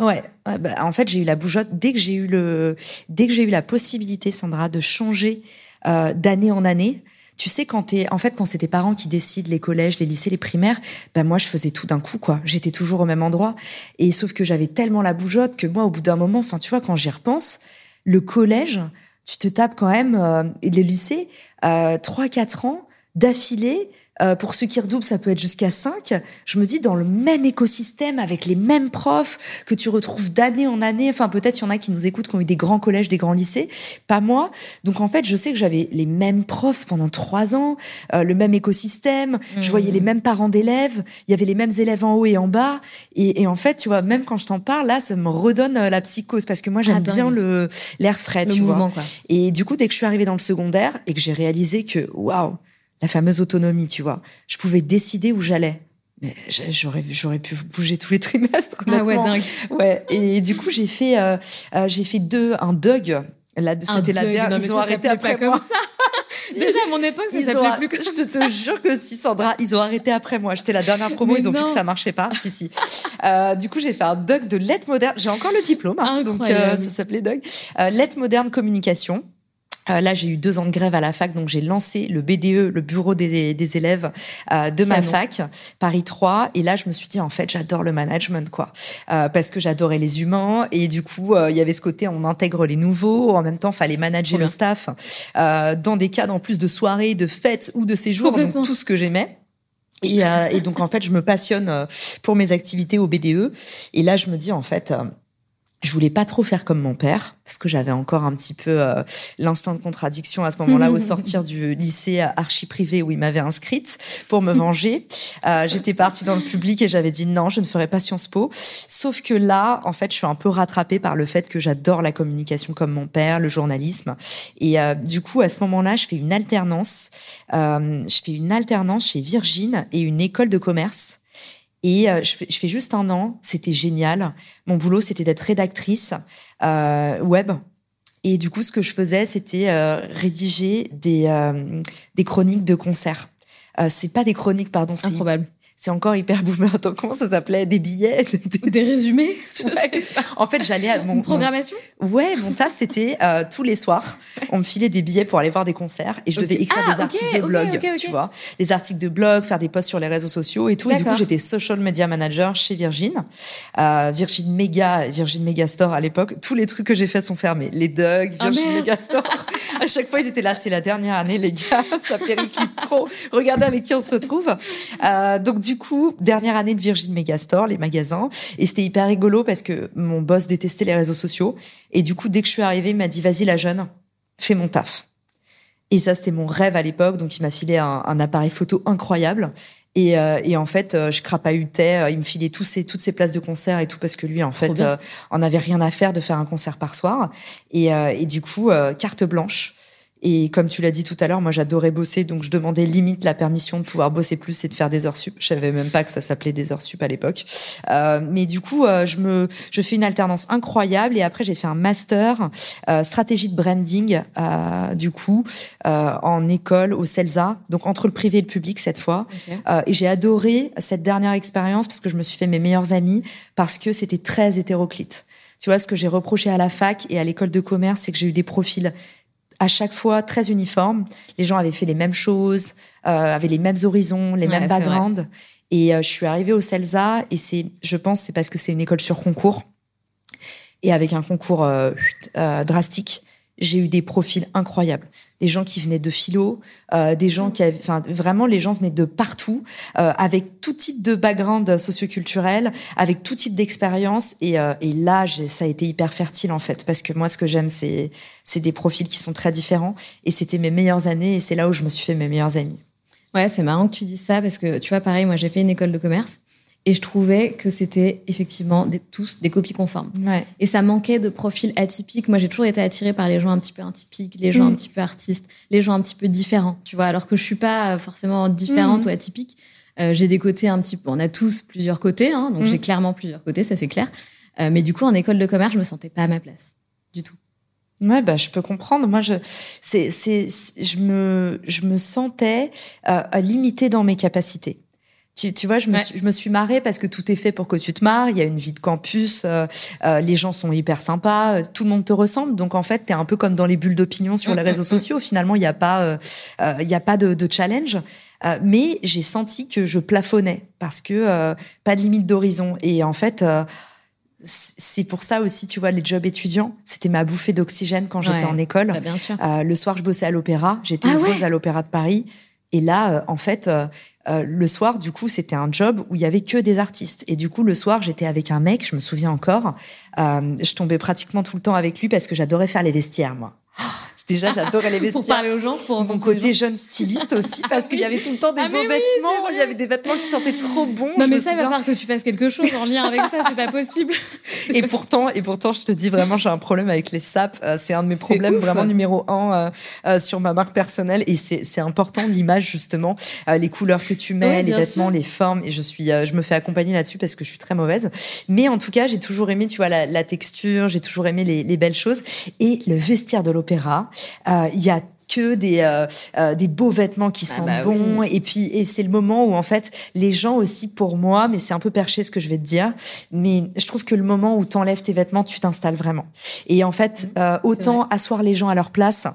Ouais? Ouais. Bah, en fait, j'ai eu la bougeotte dès que j'ai eu le, dès que j'ai eu la possibilité, Sandra, de changer euh, d'année en année. Tu sais quand t'es, en fait, quand c'est tes parents qui décident les collèges, les lycées, les primaires, ben moi je faisais tout d'un coup quoi. J'étais toujours au même endroit et sauf que j'avais tellement la bougeotte que moi au bout d'un moment, enfin tu vois quand j'y repense, le collège, tu te tapes quand même euh, et le lycée euh, trois quatre ans d'affilée euh, pour ceux qui redoublent, ça peut être jusqu'à 5. Je me dis, dans le même écosystème, avec les mêmes profs que tu retrouves d'année en année, enfin peut-être il y en a qui nous écoutent, qui ont eu des grands collèges, des grands lycées, pas moi. Donc en fait, je sais que j'avais les mêmes profs pendant trois ans, euh, le même écosystème, je voyais les mmh. mêmes parents d'élèves, il y avait les mêmes élèves en haut et en bas. Et, et en fait, tu vois, même quand je t'en parle, là, ça me redonne euh, la psychose, parce que moi j'aime ah, bien le l'air frais, tu vois. Quoi. Et du coup, dès que je suis arrivée dans le secondaire et que j'ai réalisé que, waouh, la fameuse autonomie, tu vois. Je pouvais décider où j'allais. Mais j'aurais j'aurais pu bouger tous les trimestres. Ah ouais, dingue. Ouais. Et du coup, j'ai fait euh, euh, j'ai fait deux un Doug. c'était la dernière. ils ont arrêté après pas moi. Comme ça. Déjà à mon époque, ça s'appelait plus comme Je te, jure que si Sandra, ils ont arrêté après moi. J'étais la dernière promo, ils ont vu que ça marchait pas. si si. Euh, du coup, j'ai fait un doc de lettres modernes. J'ai encore le diplôme, hein, donc euh, ça s'appelait doc. Euh, lettres modernes communication. Euh, là, j'ai eu deux ans de grève à la fac, donc j'ai lancé le BDE, le bureau des, des élèves euh, de ma fac, Paris 3. Et là, je me suis dit, en fait, j'adore le management, quoi, euh, parce que j'adorais les humains. Et du coup, il y avait ce côté, on intègre les nouveaux. En même temps, fallait manager le staff dans des cadres en plus de soirées, de fêtes ou de séjours, donc tout ce que j'aimais. Et, et, donc, en fait, je me passionne pour mes activités au BDE. Et là, je me dis, en fait je voulais pas trop faire comme mon père parce que j'avais encore un petit peu euh, l'instinct de contradiction à ce moment-là au sortir du lycée archi privé où il m'avait inscrite pour me venger. Euh, J'étais partie dans le public et j'avais dit non, je ne ferai pas Sciences Po. Sauf que là, en fait, je suis un peu rattrapée par le fait que j'adore la communication comme mon père, le journalisme. Et euh, du coup, à ce moment-là, je fais une alternance. Euh, je fais une alternance chez Virgin et une école de commerce et euh, je, fais, juste un an, c'était génial. Mon boulot, c'était d'être rédactrice euh, web. Et du coup, ce que je faisais, c'était euh, rédiger des, euh, des chroniques de concerts. c'est pas des chroniques, pardon. Improbable. C'est encore hyper boomer. Attends, comment ça s'appelait? Des billets? Des résumés? Ouais. En fait, j'allais à mon... Une programmation? mon... Ouais, mon taf, c'était euh, tous les soirs, on me filait des billets pour aller voir des concerts et je devais écrire ah, des articles de blog, okay, okay, tu vois. Des articles de blog, faire des posts sur les réseaux sociaux et tout. Et du coup, j'étais social media manager chez Virgin. Euh, Virgin Mega, Virgin Mega Store à l'époque. Tous les trucs que j'ai fait sont fermés. Les Doug, Virgin oh, Mega Store. à chaque fois, ils étaient là. C'est la dernière année, les gars. Ça périclite trop. Regardez avec qui on se retrouve. Euh, donc, du coup, dernière année de Virgin Megastore, les magasins. Et c'était hyper rigolo parce que mon boss détestait les réseaux sociaux. Et du coup, dès que je suis arrivée, il m'a dit, vas-y, la jeune, fais mon taf. Et ça, c'était mon rêve à l'époque. Donc, il m'a filé un, un, appareil photo incroyable. Et, euh, et en fait, euh, je crapahutais. Euh, il me filait tous ces, toutes ces places de concert et tout parce que lui, en fait, euh, on avait rien à faire de faire un concert par soir. Et, euh, et du coup, carte blanche. Et comme tu l'as dit tout à l'heure, moi j'adorais bosser, donc je demandais limite la permission de pouvoir bosser plus et de faire des heures sup. Je savais même pas que ça s'appelait des heures sup à l'époque. Euh, mais du coup, euh, je me, je fais une alternance incroyable et après j'ai fait un master euh, stratégie de branding, euh, du coup, euh, en école au CELSA, donc entre le privé et le public cette fois. Okay. Euh, et j'ai adoré cette dernière expérience parce que je me suis fait mes meilleurs amis parce que c'était très hétéroclite. Tu vois, ce que j'ai reproché à la fac et à l'école de commerce, c'est que j'ai eu des profils à chaque fois très uniforme. Les gens avaient fait les mêmes choses, euh, avaient les mêmes horizons, les ouais, mêmes backgrounds. Et euh, je suis arrivée au CELSA et c'est, je pense, c'est parce que c'est une école sur concours et avec un concours euh, drastique, j'ai eu des profils incroyables. Des gens qui venaient de philo, euh, des gens qui enfin, vraiment, les gens venaient de partout, euh, avec tout type de background socioculturel, avec tout type d'expérience. Et, euh, et là, ça a été hyper fertile en fait, parce que moi, ce que j'aime, c'est, c'est des profils qui sont très différents. Et c'était mes meilleures années, et c'est là où je me suis fait mes meilleurs amis. Ouais, c'est marrant que tu dises ça, parce que tu vois, pareil, moi, j'ai fait une école de commerce. Et je trouvais que c'était effectivement des, tous des copies conformes. Ouais. Et ça manquait de profils atypiques. Moi, j'ai toujours été attirée par les gens un petit peu atypiques, les gens mmh. un petit peu artistes, les gens un petit peu différents, tu vois. Alors que je suis pas forcément différente mmh. ou atypique. Euh, j'ai des côtés un petit peu. On a tous plusieurs côtés, hein, donc mmh. j'ai clairement plusieurs côtés, ça c'est clair. Euh, mais du coup, en école de commerce, je me sentais pas à ma place du tout. Ouais, bah, je peux comprendre. Moi, je, c'est, c'est, je me, je me sentais euh, limitée dans mes capacités. Tu, tu, vois, je me, ouais. suis, je me suis marrée parce que tout est fait pour que tu te marres. Il y a une vie de campus, euh, euh, les gens sont hyper sympas, euh, tout le monde te ressemble. Donc en fait, t'es un peu comme dans les bulles d'opinion sur les réseaux sociaux. Finalement, il n'y a pas, il a pas de, de challenge. mais j'ai senti que je plafonnais parce que pas de limite d'horizon. Et en fait c'est pour ça aussi, tu vois, les jobs étudiants, c'était ma bouffée d'oxygène quand j'étais ouais, en école. Bah bien sûr. Le soir, je bossais à l'opéra. J'étais ah ouais? à l'opéra de Paris. Et là, euh, en fait, euh, le soir, du coup, c'était un job où il y avait que des artistes. Et du coup, le soir, j'étais avec un mec, je me souviens encore. Euh, je tombais pratiquement tout le temps avec lui parce que j'adorais faire les vestiaires, moi. Déjà, j'adorais les vestiaires. pour parler aux gens, pour mon côté jeune styliste aussi, parce qu'il y avait tout le temps des ah beaux oui, vêtements. il y avait des vêtements qui sentaient trop bon. Non, mais ça, il va falloir que tu fasses quelque chose en lien avec ça. C'est pas possible. et pourtant, et pourtant, je te dis vraiment, j'ai un problème avec les sapes. Euh, c'est un de mes problèmes ouf. vraiment numéro un euh, euh, sur ma marque personnelle. Et c'est, important l'image justement, euh, les couleurs que tu mets, ouais, les vêtements, sûr. les formes. Et je suis, euh, je me fais accompagner là-dessus parce que je suis très mauvaise. Mais en tout cas, j'ai toujours aimé, tu vois, la, la texture. J'ai toujours aimé les, les, belles choses. Et le vestiaire de l'opéra, il y a que des euh, euh, des beaux vêtements qui Ah sentent bah bon. oui. et puis et c'est le moment où en fait les gens aussi pour moi mais c'est un peu perché ce que je vais te dire mais je trouve que le moment où t'enlèves tes vêtements tu t'installes vraiment. Et en fait euh, autant assoir les gens à leur place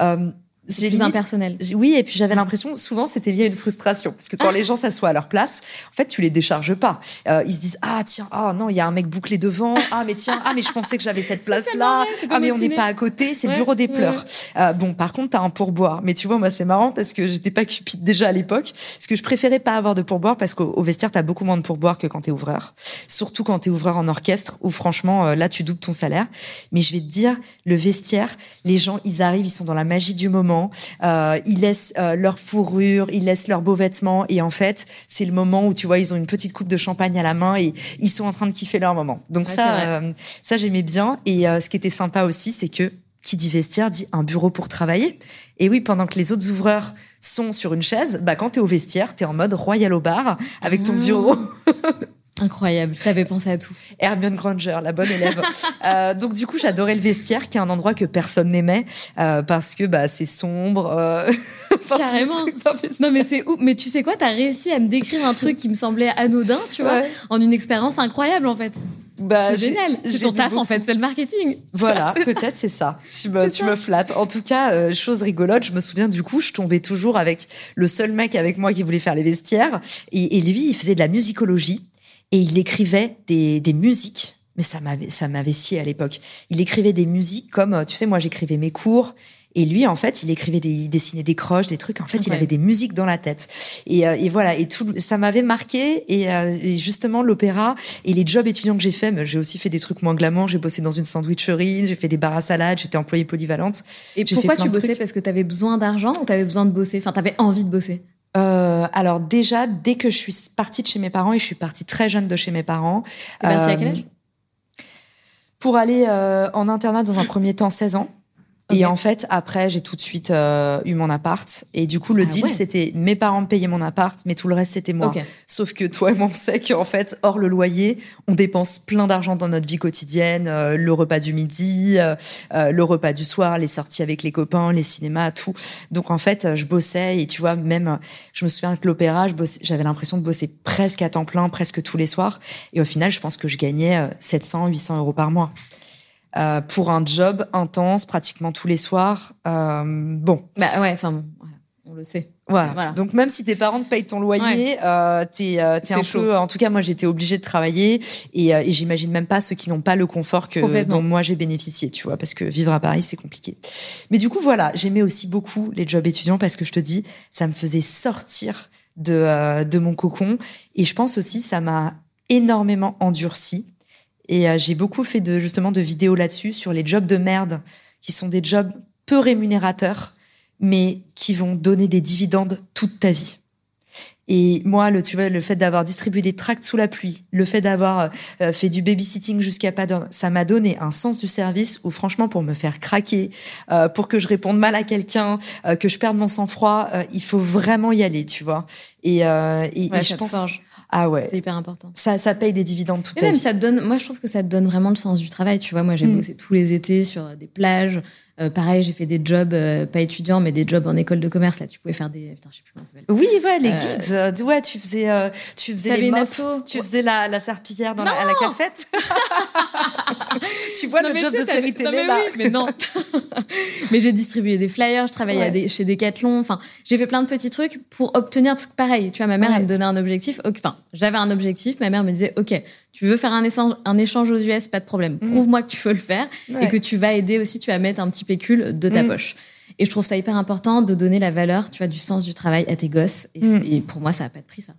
euh, c'est plus impersonnel. Oui, et puis j'avais l'impression, souvent, c'était lié à une frustration. Parce que quand les gens s'assoient à leur place, en fait, tu les décharges pas. Euh, ils se disent, ah, tiens, oh non, il y a un mec bouclé devant. Ah, mais tiens, ah, mais je pensais que j'avais cette place-là. Ah, mais on n'est pas à côté. C'est le bureau des pleurs. Euh, bon, par contre, t'as un pourboire. Mais tu vois, moi, c'est marrant parce que j'étais pas cupide déjà à l'époque. Parce que je préférais pas avoir de pourboire parce qu'au vestiaire, t'as beaucoup moins de pourboire que quand t'es ouvreur. Surtout quand t'es ouvreur en orchestre où franchement, euh, là, tu doubles ton salaire. Mais je vais te dire, le vestiaire, les gens, ils arrivent, ils sont dans la magie du moment. Euh, ils laissent euh, leur fourrure, ils laissent leurs beaux vêtements et en fait, c'est le moment où tu vois, ils ont une petite coupe de champagne à la main et ils sont en train de kiffer leur moment. Donc ça, euh, ça j'aimais bien. Et ce qui était sympa aussi, c'est que qui dit vestiaire dit un bureau pour travailler. Et oui, pendant que les autres ouvreurs sont sur une chaise, bah quand t'es au vestiaire, t'es en mode royal au bar avec ton ah. bureau. Incroyable, t'avais pensé à tout. Hermione Granger, la bonne élève. euh, donc du coup, j'adorais le vestiaire, qui est un endroit que personne n'aimait euh, parce que bah c'est sombre. Euh... Carrément. Non mais c'est ouf. Mais tu sais quoi, t'as réussi à me décrire un truc qui me semblait anodin, tu vois, en une expérience incroyable en fait. Bah, c'est génial. C'est ton taf en fait, c'est le marketing. Voilà, peut-être c'est ça. Tu me, tu me flattes. En tout cas, euh, chose rigolote, je me souviens du coup, je tombais toujours avec le seul mec avec moi qui voulait faire les vestiaires et, et lui, il faisait de la musicologie et il écrivait des, des musiques. Mais ça m'avait, ça m'avait scié à l'époque. Il écrivait des musiques comme, tu sais, moi j'écrivais mes cours. Et lui, en fait, il écrivait des, il dessinait des croches, des trucs. En fait, il avait des musiques dans la tête. Et, euh, et voilà. Et tout, ça m'avait marqué. Et, euh, et justement, l'opéra et les jobs étudiants que j'ai fait, j'ai aussi fait des trucs moins glamour. J'ai bossé dans une sandwicherie, j'ai fait des bars à salade, j'étais employée polyvalente. Et pourquoi tu bossais? Parce que tu avais besoin d'argent ou tu avais besoin de bosser? Enfin, tu avais envie de bosser? Euh, alors déjà, dès que je suis partie de chez mes parents, et je suis partie très jeune de chez mes parents. T'es partie à quel euh, âge? Pour aller euh, en internat dans un premier temps, 16 ans. Et en fait, après, j'ai tout de suite euh, eu mon appart. Et du coup, le ah deal, c'était mes parents payaient mon appart, mais tout le reste, c'était moi. Sauf que toi et moi, on sait qu'en fait, hors le loyer, on dépense plein d'argent dans notre vie quotidienne. Euh, le repas du midi, euh, le repas du soir, les sorties avec les copains, les cinémas, tout. Donc en fait, je bossais et tu vois, même, je me souviens que l'opéra, j'avais l'impression de bosser presque à temps plein, presque tous les soirs. Et au final, je pense que je gagnais 700, 800 euros par mois. Euh, pour un job intense pratiquement tous les soirs. Euh, bon. Bah ouais, enfin on le sait. Voilà. Donc même si tes parents te payent ton loyer, euh, t'es euh, es un peu. En tout cas, moi j'étais obligée de travailler et, euh, et j'imagine même pas ceux qui n'ont pas le confort que dont moi j'ai bénéficié, tu vois, parce que vivre à Paris c'est compliqué. Mais du coup voilà, j'aimais aussi beaucoup les jobs étudiants parce que je te dis, ça me faisait sortir de euh, de mon cocon et je pense aussi ça m'a énormément endurci et euh, j'ai beaucoup fait de, justement de vidéos là-dessus, sur les jobs de merde, qui sont des jobs peu rémunérateurs, mais qui vont donner des dividendes toute ta vie. Et moi, le, tu vois, le fait d'avoir distribué des tracts sous la pluie, le fait d'avoir euh, euh, fait du babysitting jusqu'à pas d'heure, ça m'a donné un sens du service où, franchement, pour me faire craquer, pour que je réponde mal à quelqu'un, que je perde mon sang-froid, il faut vraiment y aller, tu vois. Et, et, je pense. Ah ouais. C'est hyper important. Ça, ça paye des dividendes tout Et même, ça te donne, moi, je trouve que ça te donne vraiment le sens du travail. Tu vois, moi, j'ai mm. bossé tous les étés sur des plages, euh, pareil, j'ai fait des jobs, euh, pas étudiants, mais des jobs en école de commerce. Là, tu pouvais faire des. Putain, je sais plus comment ça s'appelle. Oui, ouais, les euh, guides. ouais, tu faisais, tu faisais les mops, Tu faisais la, la serpillière dans la, à la cafette. tu vois le job de série télé mais là. Oui, mais non. mais j'ai distribué des flyers, je travaillais à des, chez Decathlon. Enfin, j'ai fait plein de petits trucs pour obtenir. Parce que pareil, tu vois, ma mère, elle me donnait un objectif. Enfin, j'avais un objectif. Ma mère me disait, OK, tu veux faire un échange, un échange aux US, pas de problème. Mhm. Prouve-moi que tu veux le faire et que tu vas aider aussi, tu vas mettre un petit pécule de ta mhm. poche. Et je trouve ça hyper important de donner la valeur, tu vois, du sens du travail à tes gosses. Et, mhm. pour moi, ça n'a pas de prix, ça.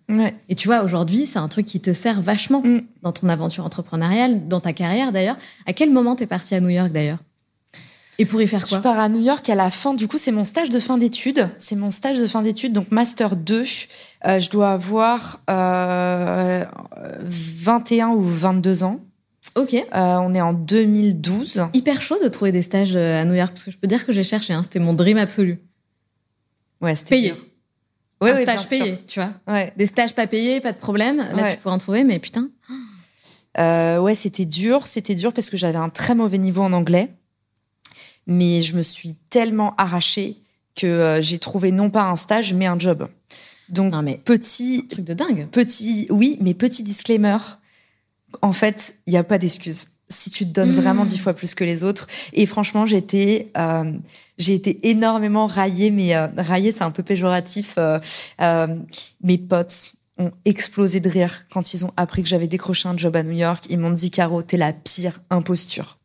Et tu vois, aujourd'hui, c'est un truc qui te sert vachement dans ton aventure entrepreneuriale, dans ta carrière d'ailleurs. À quel moment t'es partie à New York d'ailleurs? Et pour y faire quoi Je pars à New York à la fin. Du coup, c'est mon stage de fin d'études. C'est mon stage de fin d'études, donc master 2. Euh, je dois avoir euh, 21 ou 22 ans. Ok. Euh, on est en 2012. Hyper chaud de trouver des stages euh, à New York parce que je peux dire que j'ai cherché. Hein, c'était mon dream absolu. Ouais, c'était payé. Ouais, un stage payé, tu vois. Ouais. Des stages pas payés, pas de problème. Là, tu pourrais en trouver, mais putain. Euh, ouais, c'était dur. C'était dur parce que j'avais un très mauvais niveau en anglais. Mais je me suis tellement arrachée que j'ai trouvé non pas un stage, mais un job. Donc, mais petit. Truc de dingue. Petit, oui, mais petit disclaimer. En fait, il n'y a pas d'excuse. si tu te donnes vraiment dix fois plus que les autres. Et franchement, j'étais, euh, j'ai été énormément raillée, mais euh, raillée, c'est un peu péjoratif. Euh, euh, mes potes ont explosé de rire quand ils ont appris que j'avais décroché un job à New York. Ils m'ont dit, Caro, t'es la pire imposture.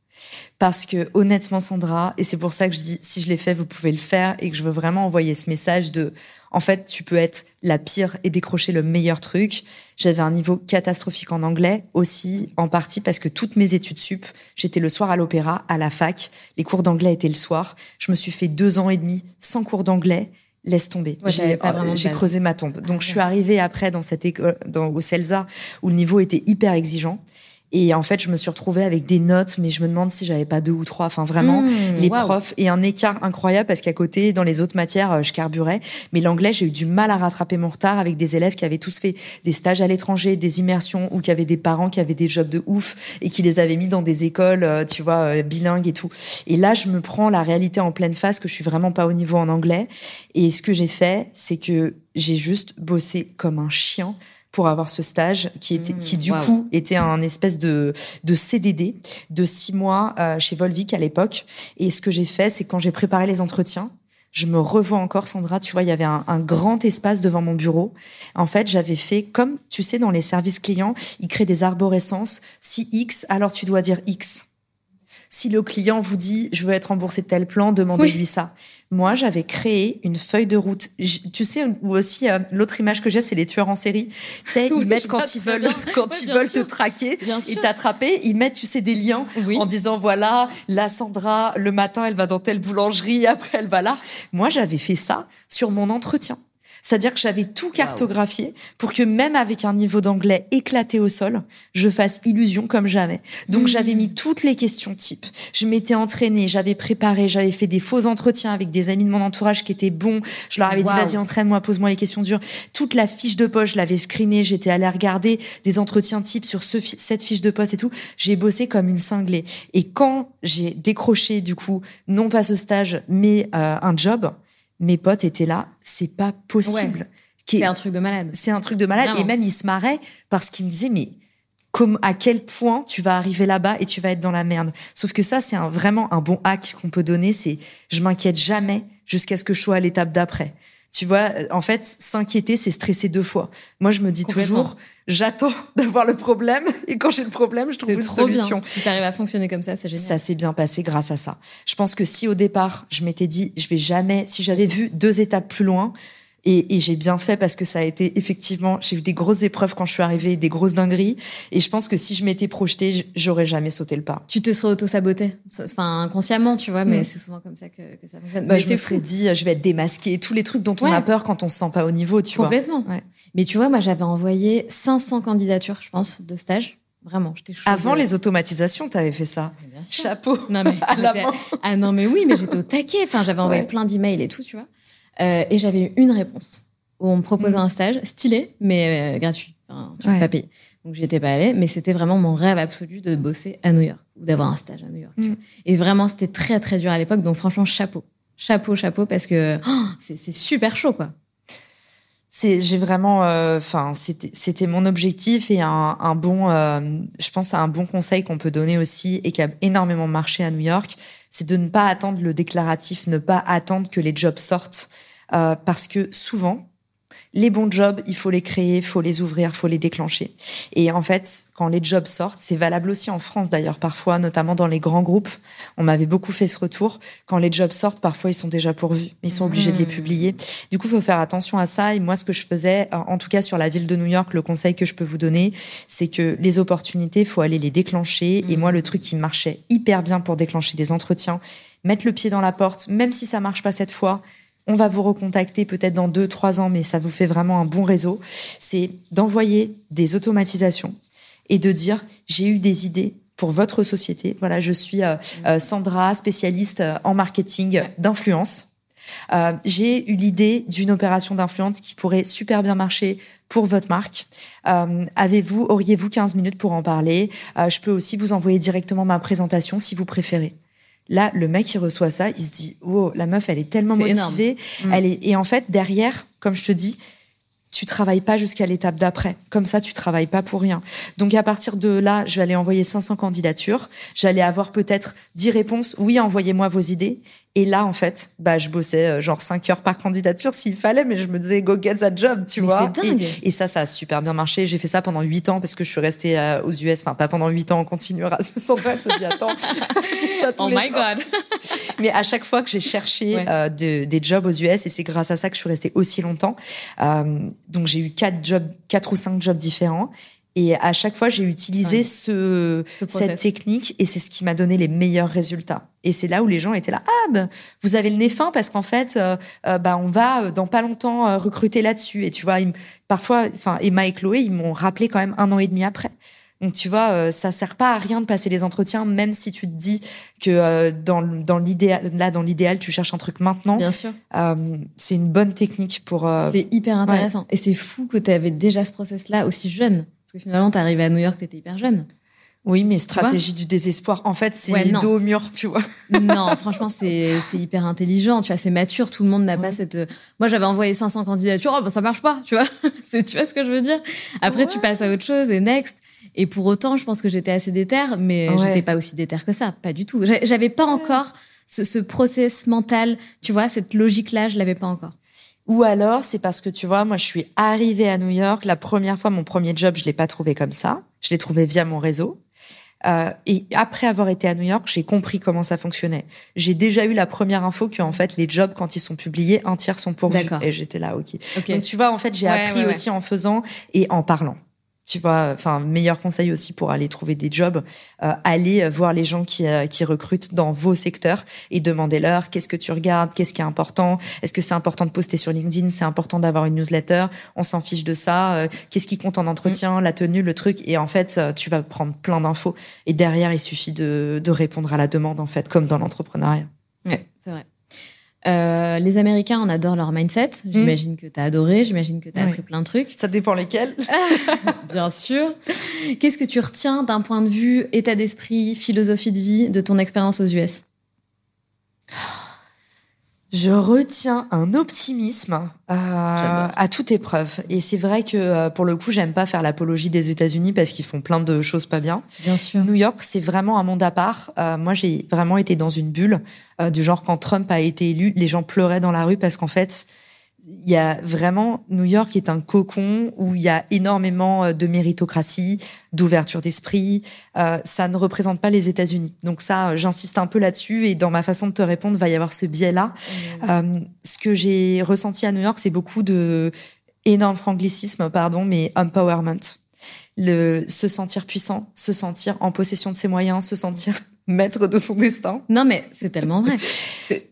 Parce que honnêtement, Sandra, et c'est pour ça que je dis, si je l'ai fait, vous pouvez le faire, et que je veux vraiment envoyer ce message de, en fait, tu peux être la pire et décrocher le meilleur truc. J'avais un niveau catastrophique en anglais aussi, en partie parce que toutes mes études sup, j'étais le soir à l'opéra, à la fac. Les cours d'anglais étaient le soir. Je me suis fait deux ans et demi sans cours d'anglais. Laisse tomber. Ouais, J'ai creusé ma tombe. Donc, Ah, je suis arrivée après dans cette école, dans, au CELSA, où le niveau était hyper exigeant. Et en fait, je me suis retrouvée avec des notes, mais je me demande si j'avais pas deux ou trois. Enfin, vraiment, Mmh, les profs et un écart incroyable parce qu'à côté, dans les autres matières, euh, je carburais. Mais l'anglais, j'ai eu du mal à rattraper mon retard avec des élèves qui avaient tous fait des stages à l'étranger, des immersions ou qui avaient des parents qui avaient des jobs de ouf et qui les avaient mis dans des écoles, euh, tu vois, euh, bilingues et tout. Et là, je me prends la réalité en pleine face que je suis vraiment pas au niveau en anglais. Et ce que j'ai fait, c'est que j'ai juste bossé comme un chien pour avoir ce stage qui était Mmh, qui du waouh. coup était un espèce de de CDD de six mois euh, chez Volvic à l'époque. Et ce que j'ai fait c'est quand j'ai préparé les entretiens je me revois encore Sandra. Tu vois il y avait un, un grand espace devant mon bureau. En fait j'avais fait comme tu sais dans les services clients ils créent des arborescences. Si X alors tu dois dire X. Si le client vous dit je veux être remboursé de tel plan, demandez-lui ça. Moi, j'avais créé une feuille de route. Tu sais, ou aussi euh, l'autre image que j'ai, c'est les tueurs en série. Tu sais, Oui, ils mettent quand ils veulent, quand Ouais, ils veulent sûr. te traquer et t'attraper, ils mettent, tu sais, des liens Oui. en disant voilà, la Sandra, le matin, elle va dans telle boulangerie, après elle va là. Moi, j'avais fait ça sur mon entretien. C'est-à-dire que j'avais tout cartographié pour que même avec un niveau d'anglais éclaté au sol, je fasse illusion comme jamais. Donc Mhm. j'avais mis toutes les questions types. Je m'étais entraînée, j'avais préparé, j'avais fait des faux entretiens avec des amis de mon entourage qui étaient bons. Je leur avais dit vas-y entraîne-moi, pose-moi les questions dures. Toute la fiche de poste, je l'avais screenée, j'étais allée regarder des entretiens types sur ce cette fiche de poste et tout. J'ai bossé comme une cinglée. Et quand j'ai décroché du coup non pas ce stage mais euh, un job, mes potes étaient là, c'est pas possible. C'est un truc de malade. c'est un truc de malade. Vraiment. Et même, il se marrait parce qu'il me disait, mais comme, à quel point tu vas arriver là-bas et tu vas être dans la merde? Sauf que ça, c'est un, vraiment un bon hack qu'on peut donner. C'est, je m'inquiète jamais jusqu'à ce que je sois à l'étape d'après. Tu vois, en fait, s'inquiéter, c'est stresser deux fois. Moi, je me dis toujours, j'attends d'avoir le problème et quand j'ai le problème, je trouve une trop solution. bien. Si t'arrives à fonctionner comme ça, c'est génial. Ça s'est bien passé grâce à ça. Je pense que si au départ, je m'étais dit, je vais jamais, si j'avais vu deux étapes plus loin, et, et j'ai bien fait parce que ça a été effectivement, j'ai eu des grosses épreuves quand je suis arrivée, des grosses dingueries. Et je pense que si je m'étais projetée, j'aurais jamais sauté le pas. Tu te serais auto-saboté. Ça- Enfin, inconsciemment, tu vois, mais Mm. c'est souvent comme ça que, que ça fonctionne. Bah, Mais je me serais dit, je vais être démasquée, tous les trucs dont on Ouais. a peur quand on se sent pas au niveau, tu vois. Complètement. Ouais. Mais tu vois, moi, j'avais envoyé 500 candidatures, je pense, de stage. Vraiment, j'étais. Avant les automatisations, t'avais fait ça. Chapeau. Non, mais À la j'étais- main. Ah non, mais oui, mais j'étais au taquet. Enfin, j'avais envoyé Ouais. plein d'emails et tout, tu vois. Euh, et j'avais eu une réponse où on me proposait Mm. un stage stylé, mais euh, gratuit. Enfin, tu ne Ouais. pas payer. Donc, j'y étais pas allée, mais c'était vraiment mon rêve absolu de bosser à New York ou d'avoir un stage à New York. tu Mm. vois. Et vraiment, c'était très, très dur à l'époque. Donc, franchement, chapeau. Chapeau, chapeau, parce que oh, c'est super chaud, quoi. C'est, j'ai vraiment, euh, enfin, c'était, c'était mon objectif et un, un bon, euh, je pense, à un bon conseil qu'on peut donner aussi et qui a énormément marché à New York, c'est de ne pas attendre le déclaratif, ne pas attendre que les jobs sortent, euh, parce que souvent, les bons jobs, il faut les créer, il faut les ouvrir, il faut les déclencher. Et en fait, quand les jobs sortent, c'est valable aussi en France d'ailleurs parfois, notamment dans les grands groupes. On m'avait beaucoup fait ce retour. Quand les jobs sortent, parfois ils sont déjà pourvus, mais ils sont obligés de les Mmh. publier. Du coup, il faut faire attention à ça. Et moi, ce que je faisais, en en tout cas sur la ville de New York, le conseil que je peux vous donner, c'est que les opportunités, il faut aller les déclencher. Et Mhm. moi, le truc qui marchait hyper bien pour déclencher des entretiens, mettre le pied dans la porte, même si ça marche pas cette fois, on va vous recontacter peut-être dans deux, trois ans, mais ça vous fait vraiment un bon réseau. C'est d'envoyer des automatisations et de dire j'ai eu des idées pour votre société. Voilà, je suis euh, euh, Sandra, spécialiste euh, en marketing d'influence. J'ai eu l'idée d'une opération d'influence qui pourrait super bien marcher pour votre marque. Avez-vous, auriez-vous 15 minutes pour en parler? Je peux aussi vous envoyer directement ma présentation si vous préférez. Là, le mec, il reçoit ça, il se dit, wow, la meuf, elle est tellement énorme. motivée. Mm. Elle est, et en fait, derrière, comme je te dis, tu travailles pas jusqu'à l'étape d'après. Comme ça, tu travailles pas pour rien. Donc à partir de là, je vais aller envoyer 500 candidatures. J'allais avoir peut-être 10 réponses. Oui, envoyez-moi vos idées. Et là, en fait, bah, je bossais euh, genre 5 heures par candidature s'il fallait, mais je me disais, go get that job, tu vois. C'est dingue. Et, et, ça, ça a super bien marché. J'ai fait ça pendant 8 ans parce que je suis restée euh, aux US. Enfin, pas pendant 8 ans, on continuera. Sandra, se dit, attends. ça tous oh les my soirs. God. mais à chaque fois que j'ai cherché ouais. euh, de, des jobs aux US, et c'est grâce à ça que je suis restée aussi longtemps. Euh, donc, j'ai eu 4 jobs, 4 ou 5 jobs différents. Et à chaque fois, j'ai utilisé ouais. ce, ce cette technique et c'est ce qui m'a donné les meilleurs résultats. Et c'est là où les gens étaient là. Ah, ben, vous avez le nez fin parce qu'en fait, euh, euh, bah, on va euh, dans pas longtemps euh, recruter là-dessus. Et tu vois, ils, parfois, enfin, Emma et Chloé, ils m'ont rappelé quand même un an et demi après. Donc tu vois, ça sert pas à rien de passer les entretiens, même si tu te dis que euh, dans, dans l'idéal, là dans l'idéal, tu cherches un truc maintenant. Bien sûr. Euh, c'est une bonne technique pour. c'est hyper intéressant. Ouais. Et c'est fou que tu avais déjà ce process-là aussi jeune. Parce que finalement, tu arrivé à New York, tu étais hyper jeune. Oui, mais stratégie du désespoir. En fait, c'est ouais, dos au mur, tu vois. non, franchement, c'est hyper intelligent. Tu vois, c'est mature. Tout le monde n'a ouais. pas cette. Moi, j'avais envoyé 500 candidatures. Oh, bah, ça marche pas, tu vois. tu vois ce que je veux dire? Après, ouais. tu passes à autre chose et next. Et pour autant, je pense que j'étais assez déterre, mais j'étais pas aussi déterre que ça. Pas du tout. J'avais pas encore ce, ce process mental. Tu vois, cette logique-là, je l'avais pas encore. Ou alors, c'est parce que tu vois, moi, je suis arrivée à New York. La première fois, mon premier job, je l'ai pas trouvé comme ça. Je l'ai trouvé via mon réseau. Euh, et après avoir été à New York, j'ai compris comment ça fonctionnait. J'ai déjà eu la première info que en fait les jobs quand ils sont publiés, un tiers sont pourvus. Et j'étais là, ok. okay. Donc tu vois, en fait, j'ai ouais, appris ouais, aussi en faisant et en parlant tu vois, enfin meilleur conseil aussi pour aller trouver des jobs, euh, aller voir les gens qui euh, qui recrutent dans vos secteurs et demandez-leur qu'est-ce que tu regardes, qu'est-ce qui est important, est-ce que c'est important de poster sur LinkedIn, c'est important d'avoir une newsletter, on s'en fiche de ça, euh, qu'est-ce qui compte en entretien, mmh. la tenue, le truc et en fait tu vas prendre plein d'infos et derrière il suffit de de répondre à la demande en fait comme dans l'entrepreneuriat. Ouais. Euh, les Américains, on adore leur mindset. J'imagine mmh. que tu as adoré, j'imagine que tu as oui. appris plein de trucs. Ça dépend lesquels. Bien sûr. Qu'est-ce que tu retiens d'un point de vue état d'esprit, philosophie de vie de ton expérience aux US je retiens un optimisme euh, à toute épreuve. Et c'est vrai que euh, pour le coup, j'aime pas faire l'apologie des États-Unis parce qu'ils font plein de choses pas bien. Bien sûr. New York, c'est vraiment un monde à part. Euh, moi, j'ai vraiment été dans une bulle euh, du genre quand Trump a été élu, les gens pleuraient dans la rue parce qu'en fait, il y a vraiment New York est un cocon où il y a énormément euh, de méritocratie, d'ouverture d'esprit. Euh, ça ne représente pas les États-Unis. Donc ça, euh, j'insiste un peu là-dessus et dans ma façon de te répondre, va y avoir ce biais-là. Mmh. Euh, ce que j'ai ressenti à New York, c'est beaucoup de énorme franglicisme, pardon, mais empowerment. Le se sentir puissant, se sentir en possession de ses moyens, se sentir maître de son destin. Non mais c'est tellement vrai. c'est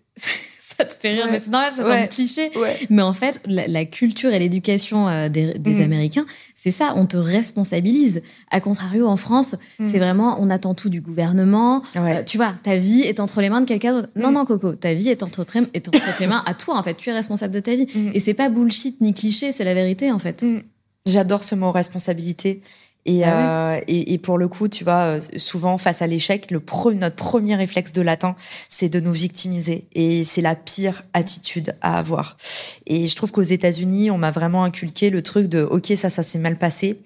ça te fait rire, ouais. mais c'est normal, ça ouais. semble cliché. Ouais. Mais en fait, la, la culture et l'éducation euh, des, des mmh. Américains, c'est ça, on te responsabilise. A contrario, en France, mmh. c'est vraiment, on attend tout du gouvernement. Euh, tu vois, ta vie est entre les mains de quelqu'un d'autre. Non, mmh. non, Coco, ta vie est entre, est entre tes mains à toi, en fait. Tu es responsable de ta vie. Et c'est pas bullshit ni cliché, c'est la vérité, en fait. J'adore ce mot responsabilité. Et, ah ouais. euh, et, et, pour le coup, tu vois, euh, souvent face à l'échec, le pro, notre premier réflexe de latin, c'est de nous victimiser. Et c'est la pire attitude à avoir. Et je trouve qu'aux États-Unis, on m'a vraiment inculqué le truc de OK, ça, ça s'est mal passé.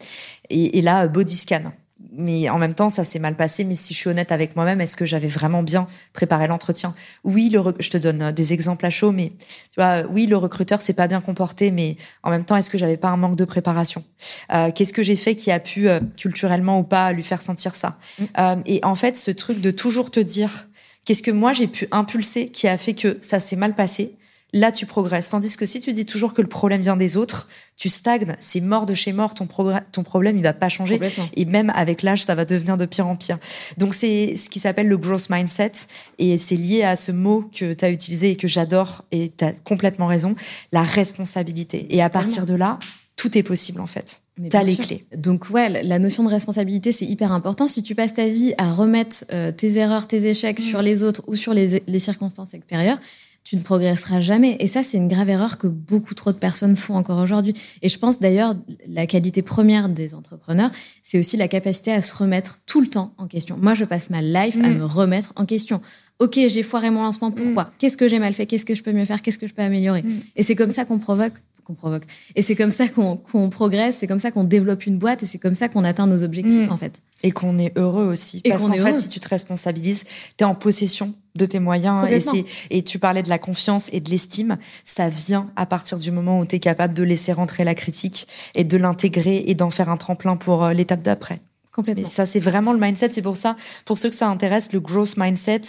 Et, et là, body scan mais en même temps, ça s'est mal passé. Mais si je suis honnête avec moi-même, est-ce que j'avais vraiment bien préparé l'entretien? Oui, le je te donne euh, des exemples à chaud, mais tu vois, oui, le recruteur s'est pas bien comporté, mais en même temps, est-ce que j'avais pas un manque de préparation? Euh, Qu'est-ce que j'ai fait qui a pu euh, culturellement ou pas lui faire sentir ça? Euh, Et en fait, ce truc de toujours te dire qu'est-ce que moi j'ai pu impulser qui a fait que ça s'est mal passé là tu progresses. Tandis que si tu dis toujours que le problème vient des autres, tu stagnes, c'est mort de chez mort, ton, ton problème il va pas changer. Et même avec l'âge, ça va devenir de pire en pire. Donc c'est ce qui s'appelle le growth mindset et c'est lié à ce mot que tu as utilisé et que j'adore et tu as complètement raison, la responsabilité. Et à partir de là, tout est possible en fait. T'as les sûr. clés. Donc ouais, la notion de responsabilité c'est hyper important. Si tu passes ta vie à remettre euh, tes erreurs, tes échecs mmh. sur les autres ou sur les, les circonstances extérieures, tu ne progresseras jamais. Et ça, c'est une grave erreur que beaucoup trop de personnes font encore aujourd'hui. Et je pense d'ailleurs, la qualité première des entrepreneurs, c'est aussi la capacité à se remettre tout le temps en question. Moi, je passe ma life mmh. à me remettre en question. Ok, j'ai foiré mon lancement, pourquoi? Mmh. Qu'est-ce que j'ai mal fait? Qu'est-ce que je peux mieux faire? Qu'est-ce que je peux améliorer? Mmh. Et c'est comme ça qu'on provoque qu'on provoque. Et c'est comme ça qu'on progresse, c'est comme ça qu'on développe une boîte et c'est comme ça qu'on atteint nos objectifs, mm. en fait. Et qu'on est heureux aussi. Parce qu'en fait, si tu te responsabilises, tu es en possession de tes moyens. Et, et tu parlais de la confiance et de l'estime. Ça vient à partir du moment où tu es capable de laisser rentrer la critique et de l'intégrer et d'en faire un tremplin pour euh, l'étape d'après. Complètement. ça, c'est vraiment le mindset. C'est pour ça, pour ceux que ça intéresse, le growth mindset,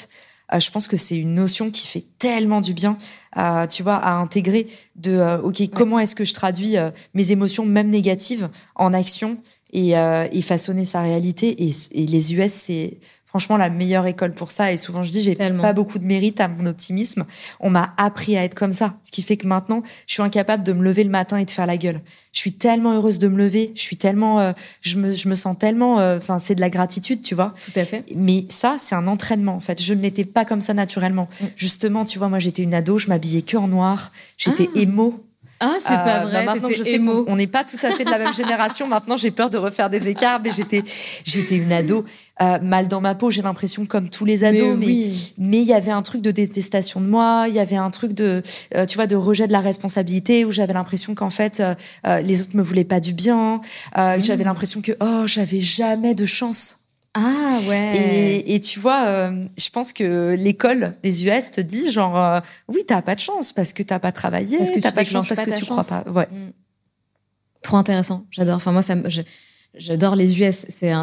euh, je pense que c'est une notion qui fait tellement du bien, euh, tu vois, à intégrer de, euh, ok, comment est-ce que je traduis mes émotions, même négatives, en action et, et façonner sa réalité. Et, et les US, c'est franchement la meilleure école pour ça. Et souvent, je dis, j'ai pas beaucoup de mérite à mon optimisme. On m'a appris à être comme ça. Ce qui fait que maintenant, je suis incapable de me lever le matin et de faire la gueule. Je suis tellement heureuse de me lever. Je suis tellement, euh, je me, je me sens tellement, euh, enfin, c'est de la gratitude, tu vois. Tout à fait. Mais ça, c'est un entraînement, en fait. Je ne l'étais pas comme ça naturellement. Mm. Justement, tu vois, moi, j'étais une ado, je m'habillais que en noir. J'étais ah. émo. Ah, c'est pas euh, vrai. Bah maintenant, je sais qu'on n'est pas tout à fait de la même génération. Maintenant, j'ai peur de refaire des écarts, mais j'étais, j'étais une ado euh, mal dans ma peau. J'ai l'impression comme tous les ados, mais mais il y avait un truc de détestation de moi. Il y avait un truc de, euh, tu vois, de rejet de la responsabilité où j'avais l'impression qu'en fait les autres me voulaient pas du bien. J'avais mmh. l'impression que oh, j'avais jamais de chance ah ouais. Et, tu vois, euh, je pense que l'école des US te dit genre euh, oui t'as pas de chance parce que t'as pas travaillé, parce que t'as pas de chance parce que tu crois pas. Ouais. Mm. Trop intéressant. J'adore. Enfin moi ça J'adore les US. C'est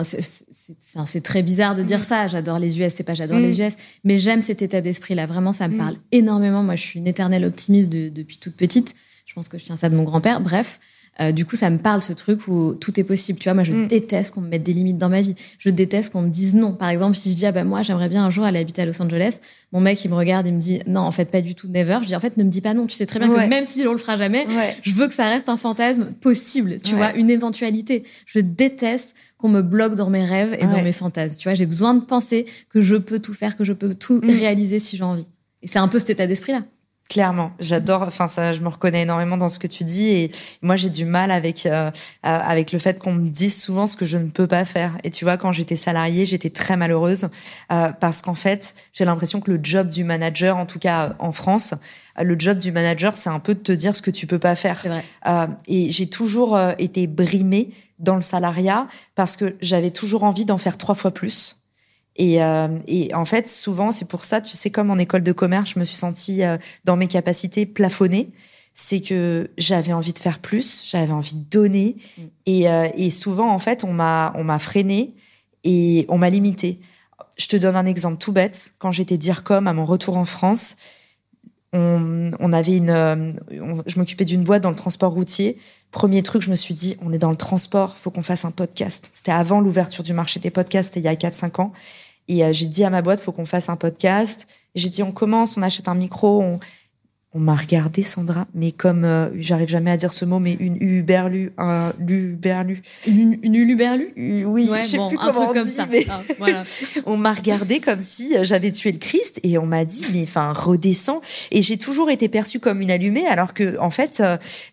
c'est très bizarre de dire mm. ça. J'adore les US. C'est pas j'adore les mm. US, mais j'aime cet état d'esprit là. Vraiment, ça me parle énormément. Moi, je suis une éternelle optimiste depuis toute petite. Je pense que je tiens ça de mon grand-père. Bref, euh, du coup, ça me parle ce truc où tout est possible. Tu vois, moi, je mm. déteste qu'on me mette des limites dans ma vie. Je déteste qu'on me dise non. Par exemple, si je dis ah ben moi, j'aimerais bien un jour aller habiter à Los Angeles, mon mec il me regarde, il me dit non, en fait pas du tout, never. Je dis en fait ne me dis pas non. Tu sais très bien que même si on le fera jamais, je veux que ça reste un fantasme possible. Tu vois, une éventualité. Je déteste qu'on me bloque dans mes rêves et dans mes fantasmes. Tu vois, j'ai besoin de penser que je peux tout faire, que je peux tout mm. réaliser si j'ai envie. Et c'est un peu cet état d'esprit là. Clairement, j'adore. Enfin, ça, je me reconnais énormément dans ce que tu dis. Et moi, j'ai du mal avec euh, avec le fait qu'on me dise souvent ce que je ne peux pas faire. Et tu vois, quand j'étais salariée, j'étais très malheureuse euh, parce qu'en fait, j'ai l'impression que le job du manager, en tout cas en France, le job du manager, c'est un peu de te dire ce que tu peux pas faire. Vrai. Euh, et j'ai toujours été brimée dans le salariat parce que j'avais toujours envie d'en faire trois fois plus. Et, euh, et, en fait, souvent, c'est pour ça, tu sais, comme en école de commerce, je me suis sentie euh, dans mes capacités plafonnées. C'est que j'avais envie de faire plus, j'avais envie de donner, mm. et, euh, et, souvent, en fait, on m'a on m'a freiné et on m'a limité. Je te donne un exemple tout bête. Quand j'étais DIRCOM à mon retour en France, on, on avait une, je m'occupais d'une boîte dans le transport routier. Premier truc, je me suis dit, on est dans le transport, faut qu'on fasse un podcast. C'était avant l'ouverture du marché des podcasts, c'était il y a 4-5 ans. Et euh, j'ai dit à ma boîte, faut qu'on fasse un podcast. J'ai dit, on commence, on achète un micro, on, on m'a regardé, Sandra, mais comme euh, j'arrive jamais à dire ce mot, mais une uberlu, un luberlu. Une, une uluberlu Oui, je sais plus un comment truc on comme ça. Mais ah, voilà. on m'a regardé comme si euh, j'avais tué le Christ et on m'a dit, mais enfin, redescends. Et j'ai toujours été perçue comme une allumée, alors que en fait,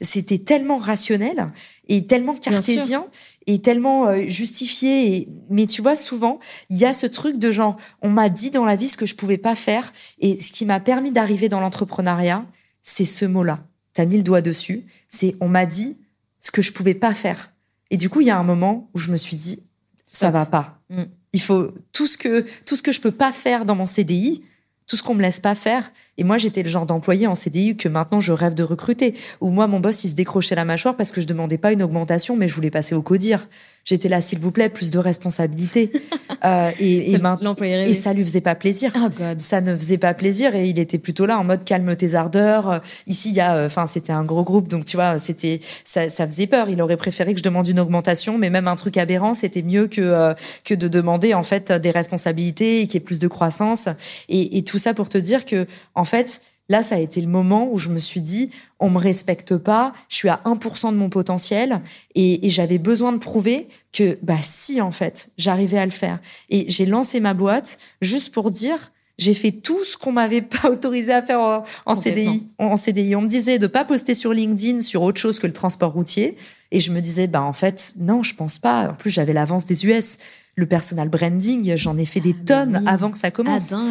c'était tellement rationnel et tellement cartésien est tellement euh, justifié. Et... Mais tu vois, souvent, il y a ce truc de genre, on m'a dit dans la vie ce que je pouvais pas faire. Et ce qui m'a permis d'arriver dans l'entrepreneuriat, c'est ce mot-là. Tu as mis le doigt dessus. C'est on m'a dit ce que je pouvais pas faire. Et du coup, il y a un moment où je me suis dit, ça va pas. Mm. Il faut tout ce que tout ce que je peux pas faire dans mon CDI, tout ce qu'on me laisse pas faire. Et moi, j'étais le genre d'employé en CDI que maintenant je rêve de recruter. Où moi, mon boss, il se décrochait la mâchoire parce que je demandais pas une augmentation, mais je voulais passer au codir. J'étais là, s'il vous plaît, plus de responsabilité. euh, et, et, et ça lui faisait pas plaisir. Oh God. Ça ne faisait pas plaisir et il était plutôt là en mode calme tes ardeurs. Ici, il y a, euh, enfin, c'était un gros groupe, donc tu vois, c'était, ça, ça faisait peur. Il aurait préféré que je demande une augmentation, mais même un truc aberrant, c'était mieux que euh, que de demander en fait des responsabilités et qu'il y ait plus de croissance. Et, et tout ça pour te dire que, en fait, Là, ça a été le moment où je me suis dit, on me respecte pas, je suis à 1% de mon potentiel et, j'avais besoin de prouver que, bah si, en fait, j'arrivais à le faire. Et j'ai lancé ma boîte juste pour dire, j'ai fait tout ce qu'on m'avait pas autorisé à faire en, CDI. En CDI, on me disait de pas poster sur LinkedIn sur autre chose que le transport routier. Et je me disais, bah en fait, non, je pense pas. En plus, j'avais l'avance des US le personal branding, j'en ai fait des ah, tonnes avant que ça commence. Ah,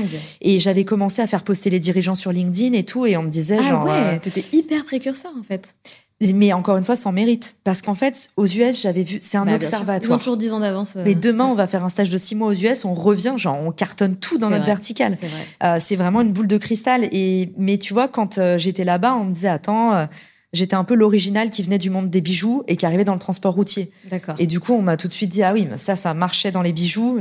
et j'avais commencé à faire poster les dirigeants sur LinkedIn et tout, et on me disait ah, genre. ouais, euh, t'étais hyper précurseur en fait. mais encore une fois, sans mérite. Parce qu'en fait, aux US, j'avais vu, c'est un Bah, observatoire. Ils ont toujours 10 ans d'avance. euh, Mais demain, on va faire un stage de six mois aux US, on revient, genre, on cartonne tout dans notre vrai. verticale. C'est vrai. Euh, vraiment une boule de cristal. Et mais tu vois, quand euh, j'étais là-bas, on me disait attends, euh, j'étais un peu l'original qui venait du monde des bijoux et qui arrivait dans le transport routier. D'accord. Et du coup, on m'a tout de suite dit ah oui, mais ça, ça marchait dans les bijoux.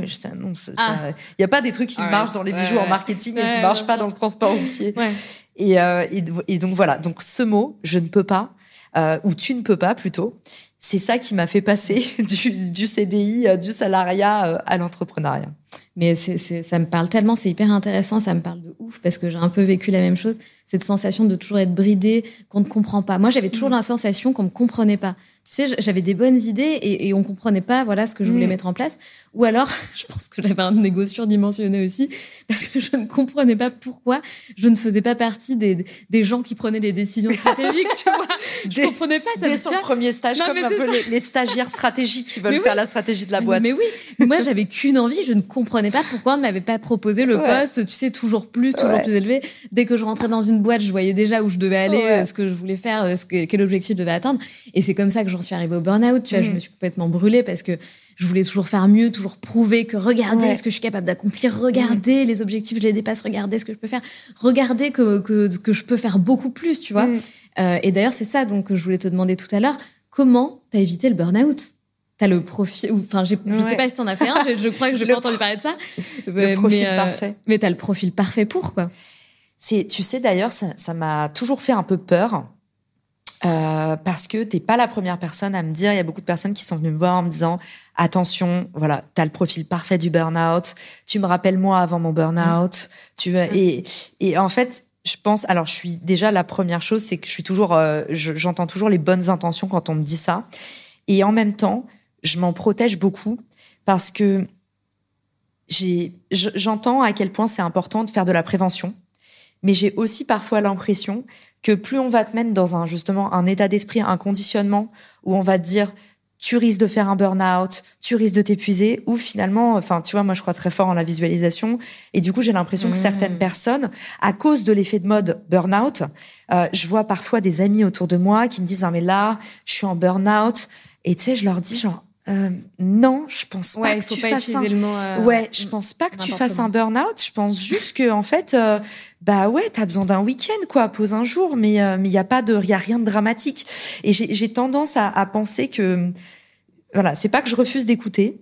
Ah. il y a pas des trucs qui marchent dans les bijoux Ouais, en ouais. marketing et qui marchent bien pas dans le transport routier. Ouais. Et, euh, et, et donc voilà. Donc ce mot, je ne peux pas, euh, ou tu ne peux pas plutôt. C'est ça qui m'a fait passer du, du CDI, euh, du salariat euh, à l'entrepreneuriat. Mais ça me parle tellement, c'est hyper intéressant, ça me parle de ouf parce que j'ai un peu vécu la même chose, cette sensation de toujours être bridé, qu'on ne comprend pas. Moi, j'avais toujours Mm. la sensation qu'on me comprenait pas. Tu sais, j'avais des bonnes idées et, et on comprenait pas, voilà, ce que je voulais Mm. mettre en place. Ou alors, je pense que j'avais un égo surdimensionné aussi parce que je ne comprenais pas pourquoi je ne faisais pas partie des, des gens qui prenaient les décisions stratégiques, tu vois. Je Dès- comprenais pas ça. Dès son premier stage, Non, comme un peu les, les stagiaires stratégiques qui veulent Mais faire oui. la stratégie de la boîte. Mais oui, mais moi j'avais qu'une envie, je ne comprenais pas pourquoi on ne m'avait pas proposé le Ouais. poste, tu sais, toujours plus, toujours Ouais. plus élevé. Dès que je rentrais dans une boîte, je voyais déjà où je devais aller, Ouais. euh, ce que je voulais faire, euh, ce que, quel objectif je devais atteindre. Et c'est comme ça que j'en suis arrivée au burn-out, tu vois, je Mm. me suis complètement brûlée parce que je voulais toujours faire mieux, toujours prouver que regardez Ouais. ce que je suis capable d'accomplir, regardez les objectifs, je les dépasse, regardez ce que je peux faire, regardez que, que, que je peux faire beaucoup plus, tu vois. Mm. Euh, et d'ailleurs, c'est ça donc que je voulais te demander tout à l'heure. Comment t'as évité le burn-out? T'as le profil, enfin, je sais Ouais. pas si t'en as fait un. Je, je crois que j'ai pas entendu parler de ça. Le Mais- profil mais, euh, parfait. Mais t'as le profil parfait pour quoi. C'est, tu sais d'ailleurs, ça, ça m'a toujours fait un peu peur. Euh, parce que t'es pas la première personne à me dire, il y a beaucoup de personnes qui sont venues me voir en me disant attention, voilà, t'as le profil parfait du burn-out, tu me rappelles moi avant mon burn-out, tu veux, et, et en fait, je pense, alors je suis déjà la première chose, c'est que je suis toujours, euh, je- j'entends toujours les bonnes intentions quand on me dit ça, et en même temps, je m'en protège beaucoup parce que j'entends à quel point c'est important de faire de la prévention, mais j'ai aussi parfois l'impression que plus on va te mettre dans un justement un état d'esprit, un conditionnement où on va te dire tu risques de faire un burn-out, tu risques de t'épuiser, ou finalement, enfin, tu vois, moi, je crois très fort en la visualisation, et du coup, j'ai l'impression que Mmh. certaines personnes, à cause de l'effet de mode burn-out, euh, je vois parfois des amis autour de moi qui me disent, ah, mais là, je suis en burn-out, et tu sais, je leur dis, genre, euh, non, je pense pas que tu pas fasses un... le mot. euh, Ouais, je pense pas que tu fasses un burn-out. Je pense juste que en fait, euh, bah ouais, t'as besoin d'un week-end, quoi, pose un jour, mais euh, mais il y a pas de, il y a rien de dramatique. Et j'ai tendance à, à penser que, voilà, c'est pas que je refuse d'écouter,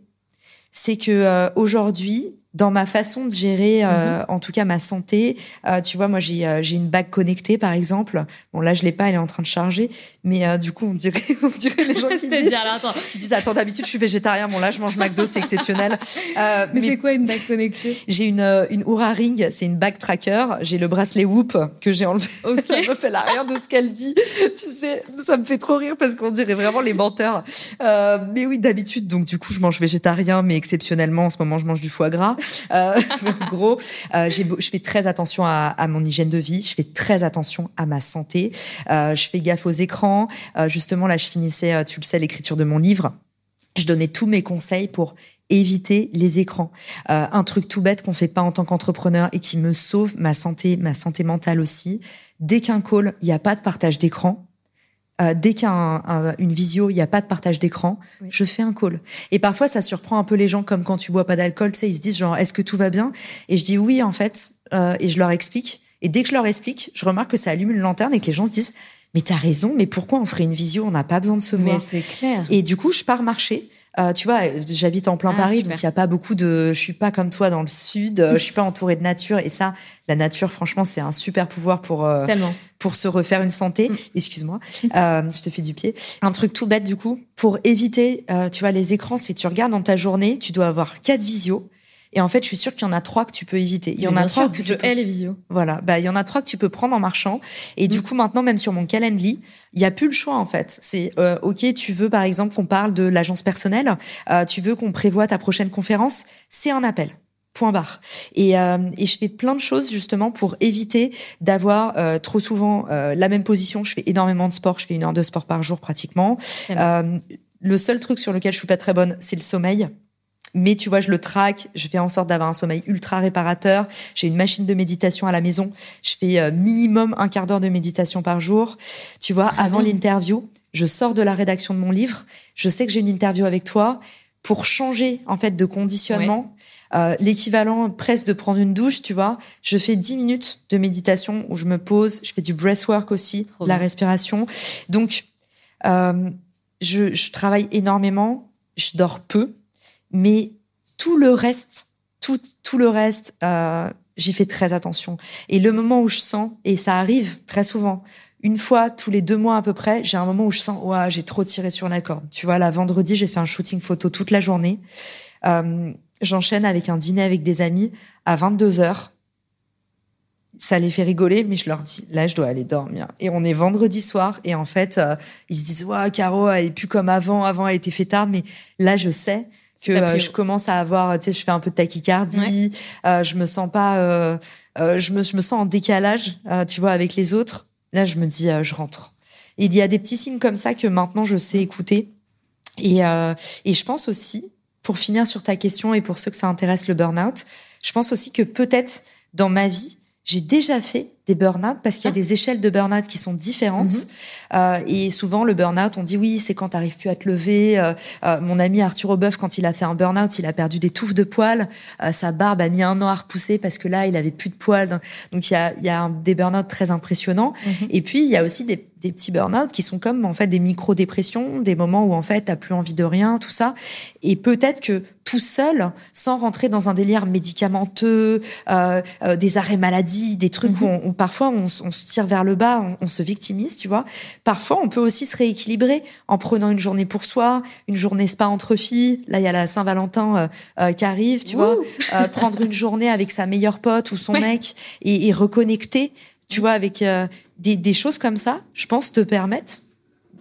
c'est que euh, aujourd'hui, dans ma façon de gérer, euh, en tout cas ma santé, euh, tu vois, moi j'ai euh, j'ai une bague connectée par exemple. Bon là je l'ai pas, elle est en train de charger, mais euh, du coup on dirait on dirait les gens qui disent bien, là, attends. qui disent attends d'habitude je suis végétarien. Bon là je mange McDo c'est exceptionnel. Euh, Mais, c'est quoi une bague connectée? J'ai une euh, une Oura Ring c'est une bague tracker. J'ai le bracelet Whoop que j'ai enlevé. Ok. la meuf elle a rien de ce qu'elle dit. Tu sais ça me fait trop rire parce qu'on dirait vraiment les menteurs. Euh, mais oui d'habitude donc du coup je mange végétarien mais exceptionnellement en ce moment je mange du foie gras euh, gros euh, je fais très attention à, à mon hygiène de vie je fais très attention à ma santé euh, je fais gaffe aux écrans Euh, justement là je finissais euh, tu le sais l'écriture de mon livre je donnais tous mes conseils pour éviter les écrans. Euh, un truc tout bête qu'on fait pas en tant qu'entrepreneur et qui me sauve ma santé, ma santé mentale aussi. Dès qu'un call, il n'y a pas de partage d'écran. Euh, dès qu'un un- une visio, il n'y a pas de partage d'écran, Oui. je fais un call. Et parfois, ça surprend un peu les gens, comme quand tu bois pas d'alcool, tu sais, ils se disent genre, est-ce que tout va bien? Et je dis oui, en fait, euh, et je leur explique. Et dès que je leur explique, je remarque que ça allume une lanterne et que les gens se disent, mais t'as raison, mais pourquoi on ferait une visio? On n'a pas besoin de se Mais voir. c'est clair. Et du coup, je pars marcher. Euh, tu vois, j'habite en plein Ah, Paris, super. donc il y a pas beaucoup de. Je suis pas comme toi dans le sud. euh, je suis pas entourée de nature. Et ça, la nature, franchement, c'est un super pouvoir pour euh, pour se refaire une santé. Mm. Excuse-moi, euh, je te fais du pied. Un truc tout bête du coup, pour éviter, tu vois, les écrans. Si tu regardes dans ta journée, tu dois avoir quatre visios. Et en fait, je suis sûre qu'il y en a trois que tu peux éviter. Il y en a trois sûr, que tu peux les visios. voilà, bah il y en a trois que tu peux prendre en marchant. Et du Mm. coup, maintenant, même sur mon calendrier, il y a plus le choix en fait. C'est euh, ok, tu veux par exemple qu'on parle de l'agence personnelle, euh, tu veux qu'on prévoit ta prochaine conférence, c'est un appel. Point barre. Et, euh, et je fais plein de choses justement pour éviter d'avoir euh, trop souvent euh, la même position. Je fais énormément de sport, je fais une heure de sport par jour pratiquement. Euh, le seul truc sur lequel je suis pas très bonne, c'est le sommeil. Mais tu vois, je le traque, je fais en sorte d'avoir un sommeil ultra réparateur. J'ai une machine de méditation à la maison. Je fais euh, minimum un quart d'heure de méditation par jour. Tu vois, avant l'interview, je sors de la rédaction de mon livre. Je sais que j'ai une interview avec toi pour changer en fait de conditionnement. Euh, l'équivalent presque de prendre une douche, tu vois. Je fais 10 minutes de méditation où je me pose. Je fais du breathwork aussi, de la respiration. Donc, euh, je, je travaille énormément. Je dors peu mais tout le reste, tout, tout le reste, euh, j'y fais très attention. Et le moment où je sens, et ça arrive très souvent, une fois tous les deux mois à peu près, j'ai un moment où je sens, ouais, j'ai trop tiré sur la corde. Tu vois, la vendredi, j'ai fait un shooting photo toute la journée. Euh, J'enchaîne avec un dîner avec des amis à 22 heures. Ça les fait rigoler, mais je leur dis, là, je dois aller dormir. Et on est vendredi soir, et en fait, euh, ils se disent, ouais, Caro, elle est plus comme avant. Avant, elle était fêtarde, mais là, je sais que euh, je commence à avoir, tu sais, je fais un peu de tachycardie, euh, je me sens pas, euh, euh, je me, je me sens en décalage, tu vois, avec les autres. Là, je me dis, je rentre. Et il y a des petits signes comme ça que maintenant je sais écouter. Et, et je pense aussi, pour finir sur ta question et pour ceux que ça intéresse le burn-out, je pense aussi que peut-être dans ma vie, j'ai déjà fait des burn-out parce qu'il y a ah. des échelles de burn-out qui sont différentes. Mhm. Euh, et souvent, le burn-out, on dit oui, c'est quand t'arrives plus à te lever. Euh, euh, mon ami Arthur Aubeuf, quand il a fait un burn-out, il a perdu des touffes de poils. sa barbe a mis un an à repousser parce que là, il avait plus de poils. Donc, il y a, il y a des burn-out très impressionnants. Mhm. Et puis, il y a aussi des, des petits burn-out qui sont comme en fait des micro-dépressions, des moments où en fait t'as plus envie de rien, tout ça. Et peut-être que tout seul, sans rentrer dans un délire médicamenteux, euh, des arrêts maladie, des trucs mhm. où, parfois on, on, se tire vers le bas, on, on se victimise, tu vois parfois, on peut aussi se rééquilibrer en prenant une journée pour soi, une journée spa entre filles. Là, il y a la Saint-Valentin euh, euh, qui arrive, tu vois. Euh, prendre une journée avec sa meilleure pote ou son mec et, et, reconnecter, tu vois, avec des, des, choses comme ça, je pense, te permettent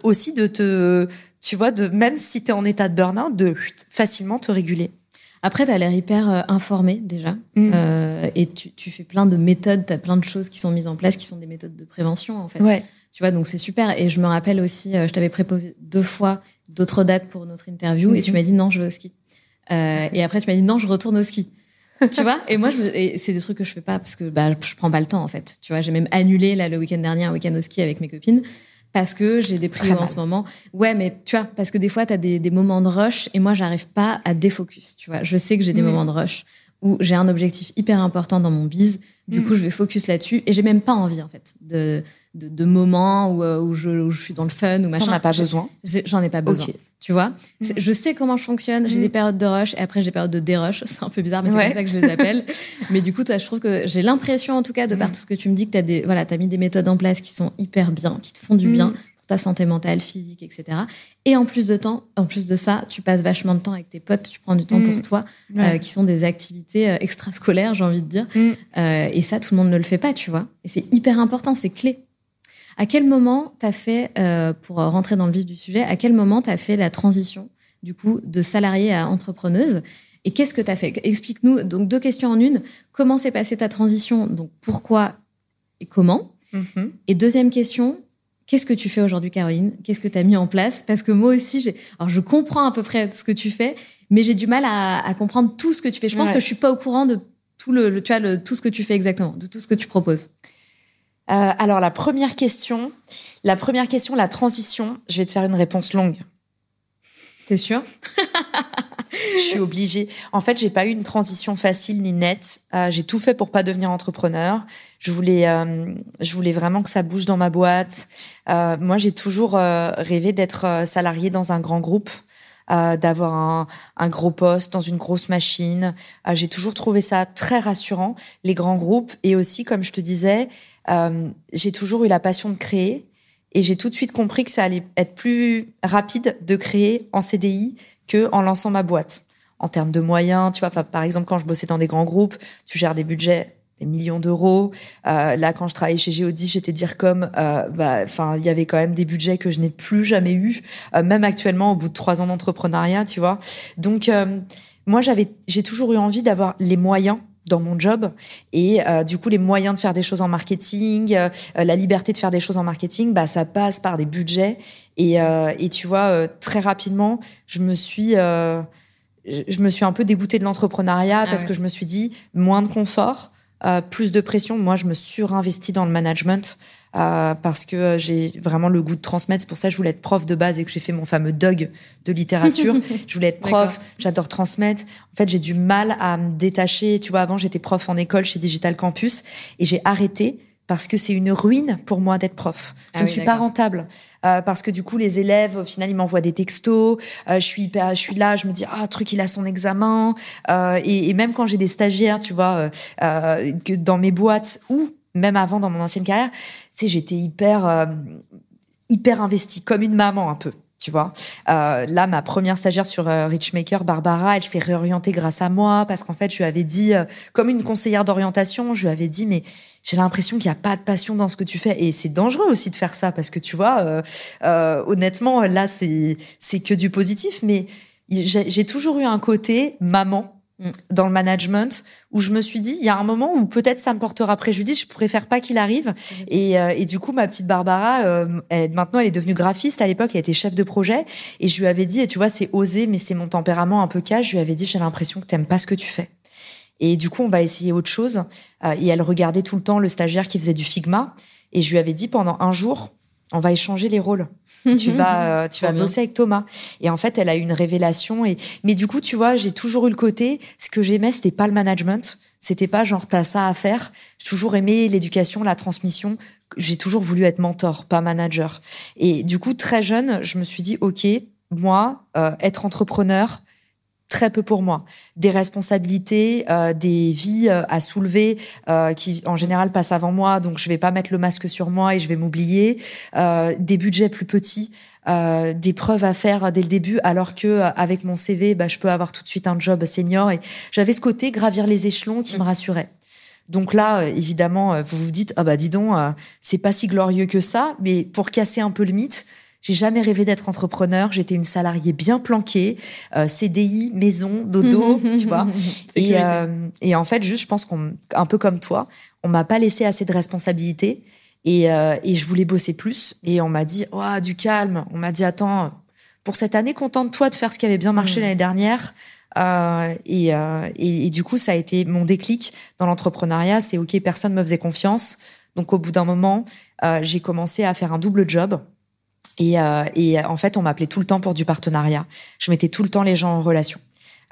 aussi de te, tu vois, de même si tu es en état de burn-out, de facilement te réguler. Après, tu as l'air hyper informé déjà. Mm. Euh, et tu, tu, fais plein de méthodes, tu as plein de choses qui sont mises en place qui sont des méthodes de prévention, en fait. Ouais. Tu vois, donc c'est super. Et je me rappelle aussi, euh, je t'avais préposé deux fois d'autres dates pour notre interview et tu mhm. m'as dit non, je vais au ski. Euh, et après, tu m'as dit non, je retourne au ski. Tu vois? Et moi, je, c'est des trucs que je fais pas parce que bah, je prends pas le temps en fait. Tu vois, j'ai même annulé là le week-end dernier un week-end au ski avec mes copines parce que j'ai des prios en ce moment. Ouais, mais tu vois, parce que des fois, tu as des, des, moments de rush et moi, j'arrive pas à défocus. Tu vois, je sais que j'ai des moments de rush où j'ai un objectif hyper important dans mon biz. Du mm. coup, je vais focus là-dessus et j'ai même pas envie en fait de de, de moments où, euh, où, je, où, je, suis dans le fun ou machin. T'en as pas besoin. J'en ai pas besoin. Tu vois, mm. je sais comment je fonctionne. J'ai mm. des périodes de rush et après j'ai des périodes de dérush. C'est un peu bizarre, mais c'est comme ça que je les appelle. mais du coup, toi, je trouve que j'ai l'impression, en tout cas, de par tout ce que tu me dis, que t'as des, voilà, t'as mis des méthodes en place qui sont hyper bien, qui te font du bien ta santé mentale, physique, etc. Et en plus de temps, en plus de ça, tu passes vachement de temps avec tes potes, tu prends du temps pour mm. toi, euh, qui sont des activités euh, extrascolaires, j'ai envie de dire. Mm. Euh, et ça, tout le monde ne le fait pas, tu vois. Et c'est hyper important, c'est clé. À quel moment t'as fait, pour rentrer dans le vif du sujet, à quel moment t'as fait la transition, du coup, de salarié à entrepreneuse? Et qu'est-ce que tu as fait? Explique-nous, donc deux questions en une. Comment s'est passée ta transition? Donc pourquoi et comment? Mm-hmm. Et deuxième question, Qu'est-ce que tu fais aujourd'hui, Caroline? Qu'est-ce que tu as mis en place? Parce que moi aussi, j'ai, alors je comprends à peu près ce que tu fais, mais j'ai du mal à, comprendre tout ce que tu fais. Je pense que je suis pas au courant de tout le, tu vois, tout ce que tu fais exactement, de tout ce que tu proposes. Euh, alors la première question, la première question, la transition. Je vais te faire une réponse longue. T'es sûr? je suis obligée. En fait, j'ai pas eu une transition facile ni nette. Euh, j'ai tout fait pour pas devenir entrepreneur. Je voulais, euh, je voulais vraiment que ça bouge dans ma boîte. Euh, moi, j'ai toujours rêvé d'être salarié dans un grand groupe. d'avoir un, gros poste dans une grosse machine. j'ai toujours trouvé ça très rassurant, les grands groupes. Et aussi, comme je te disais, j'ai toujours eu la passion de créer. Et j'ai tout de suite compris que ça allait être plus rapide de créer en CDI que en lançant ma boîte. En termes de moyens, tu vois, par exemple, quand je bossais dans des grands groupes, tu gères des budgets des millions d'euros. Euh, là, quand je travaillais chez Geodis, j'étais dire comme, euh, bah, enfin, il y avait quand même des budgets que je n'ai plus jamais eu, euh, même actuellement au bout de trois ans d'entrepreneuriat, tu vois. Donc, euh, moi, j'avais, j'ai toujours eu envie d'avoir les moyens dans mon job et euh, du coup les moyens de faire des choses en marketing la liberté de faire des choses en marketing bah ça passe par des budgets et, et tu vois très rapidement je me suis je me suis un peu dégoûtée de l'entrepreneuriat Ah parce ouais. que je me suis dit moins de confort, euh, plus de pression. Moi, je me surinvestis dans le management euh, parce que euh, j'ai vraiment le goût de transmettre. C'est pour ça que je voulais être prof de base et que j'ai fait mon fameux DUG de littérature. je voulais être prof, j'adore transmettre. En fait, j'ai du mal à me détacher. Tu vois, avant, j'étais prof en école chez Digital Campus et j'ai arrêté parce que c'est une ruine pour moi d'être prof. Je Ah ne oui, suis pas rentable euh, parce que du coup les élèves au final ils m'envoient des textos. Euh, je suis hyper, je suis là, je me dis ah truc il a son examen Euh, et, et même quand j'ai des stagiaires, tu vois, euh, euh, que dans mes boîtes ou même avant dans mon ancienne carrière, j'étais hyper euh, hyper investie comme une maman un peu. Tu vois, Euh, là, ma première stagiaire sur euh, Richmaker, Barbara, elle s'est réorientée grâce à moi parce qu'en fait, je lui avais dit, comme une conseillère d'orientation, je lui avais dit, mais j'ai l'impression qu'il n'y a pas de passion dans ce que tu fais. Et c'est dangereux aussi de faire ça parce que tu vois, honnêtement, là, c'est que du positif, mais j'ai toujours eu un côté maman. Dans le management où je me suis dit, il y a un moment où peut-être ça me portera préjudice, je préfère pas qu'il arrive. Et, euh, et du coup, ma petite Barbara, euh, elle- maintenant, elle est devenue graphiste. À l'époque, elle était chef de projet. Et je lui avais dit, et tu vois, c'est osé, mais c'est mon tempérament un peu cash. Je lui avais dit, j'ai l'impression que t'aimes pas ce que tu fais. Et du coup, on va essayer autre chose. Euh, et elle regardait tout le temps le stagiaire qui faisait du Figma. Et je lui avais dit, pendant un jour, on va échanger les rôles. tu vas, euh, tu vas bosser avec Thomas. Et en fait, elle a eu une révélation. Et mais du coup, tu vois, j'ai toujours eu le côté. Ce que j'aimais, c'était pas le management. C'était pas genre t'as ça à faire. J'ai toujours aimé l'éducation, la transmission. J'ai toujours voulu être mentor, pas manager. Et du coup, très jeune, je me suis dit, ok, moi, euh, être entrepreneur, très peu pour moi. Des responsabilités, euh, des vies euh, à soulever euh, qui en général passent avant moi, donc je vais pas mettre le masque sur moi et je vais m'oublier. Euh, des budgets plus petits. euh, des preuves à faire dès le début, alors que euh, avec mon CV, bah, je peux avoir tout de suite un job senior. Et j'avais ce côté gravir les échelons qui me rassurait. Donc là, évidemment, vous vous dites, ah bah dis donc, euh, c'est pas si glorieux que ça. Mais pour casser un peu le mythe, j'ai jamais rêvé d'être entrepreneur. J'étais une salariée bien planquée, euh, CDI, maison, dodo, tu vois. Et, euh, et en fait, juste, je pense qu'on, un peu comme toi, on m'a pas laissé assez de responsabilités et, euh, et je voulais bosser plus. Et on m'a dit, oh, du calme. On m'a dit, attends, pour cette année, contente-toi de faire ce qui avait bien marché Mm. l'année dernière. Euh, et, euh, et, et du coup, ça a été mon déclic dans l'entrepreneuriat. C'est ok, personne me faisait confiance. Donc, au bout d'un moment, euh, j'ai commencé à faire un double job. Et, euh, et en fait, on m'appelait tout le temps pour du partenariat. Je mettais tout le temps les gens en relation.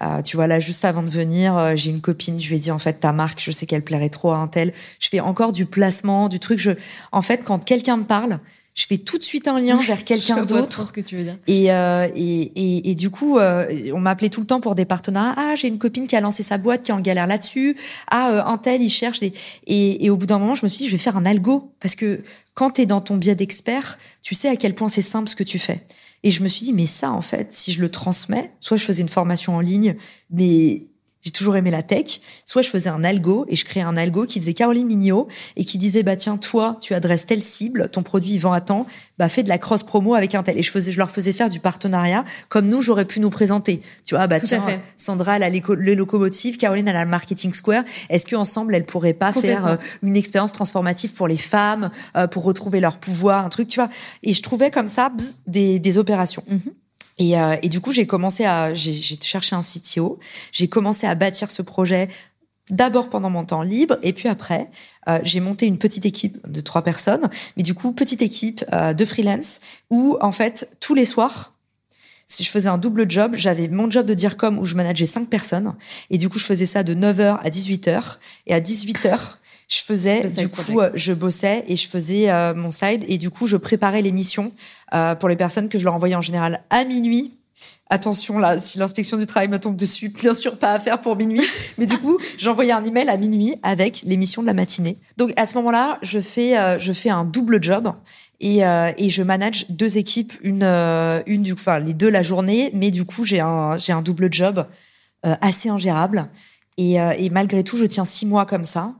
Euh, tu vois, là, juste avant de venir, euh, j'ai une copine, je lui ai dit, en fait, ta marque, je sais qu'elle plairait trop à un tel. Je fais encore du placement, du truc. Je... En fait, quand quelqu'un me parle, je fais tout de suite un lien vers quelqu'un d'autre. ce que tu veux dire. Et, euh, et, et, et du coup, euh, on m'appelait tout le temps pour des partenariats. Ah, j'ai une copine qui a lancé sa boîte, qui est en galère là-dessus. Ah, euh, un tel, il cherche des... Et, et au bout d'un moment, je me suis dit, je vais faire un algo. Parce que quand tu es dans ton biais d'expert, tu sais à quel point c'est simple ce que tu fais. Et je me suis dit, mais ça, en fait, si je le transmets, soit je faisais une formation en ligne, mais j'ai toujours aimé la tech, soit je faisais un algo et je créais un algo qui faisait Caroline Mignot et qui disait, bah tiens, toi, tu adresses telle cible, ton produit, il vend à temps, bah fais de la cross promo avec un tel. Et je faisais, je leur faisais faire du partenariat comme nous, j'aurais pu nous présenter. Tu vois, bah Tout tiens. Sandra, elle a les, co- les locomotives, Caroline, elle a le marketing square. Est-ce qu'ensemble, elles pourraient pas faire euh, une expérience transformative pour les femmes, euh, pour retrouver leur pouvoir, un truc, tu vois? Et je trouvais comme ça, bzz, des, des opérations. Mhm. Et, euh, et du coup, j'ai commencé à, j'ai cherché un CTO, j'ai commencé à bâtir ce projet d'abord pendant mon temps libre, et puis après, euh, j'ai monté une petite équipe de trois personnes, mais du coup, petite équipe euh, de freelance, où en fait, tous les soirs, si je faisais un double job, j'avais mon job de DIRCOM où je manageais cinq personnes, et du coup, je faisais ça de 9h à 18h, et à 18h, je faisais, du coup, project. je bossais et je faisais euh, mon side, et du coup, je préparais l'émission euh, pour les personnes que je leur envoyais en général à minuit. Attention là, si l'inspection du travail me tombe dessus, bien sûr pas à faire pour minuit. Mais du coup, j'envoyais un email à minuit avec l'émission de la matinée. Donc à ce moment-là, je fais euh, je fais un double job et euh, et je manage deux équipes, une euh, une du enfin les deux la journée, mais du coup j'ai un j'ai un double job euh, assez ingérable et euh, et malgré tout, je tiens six mois comme ça.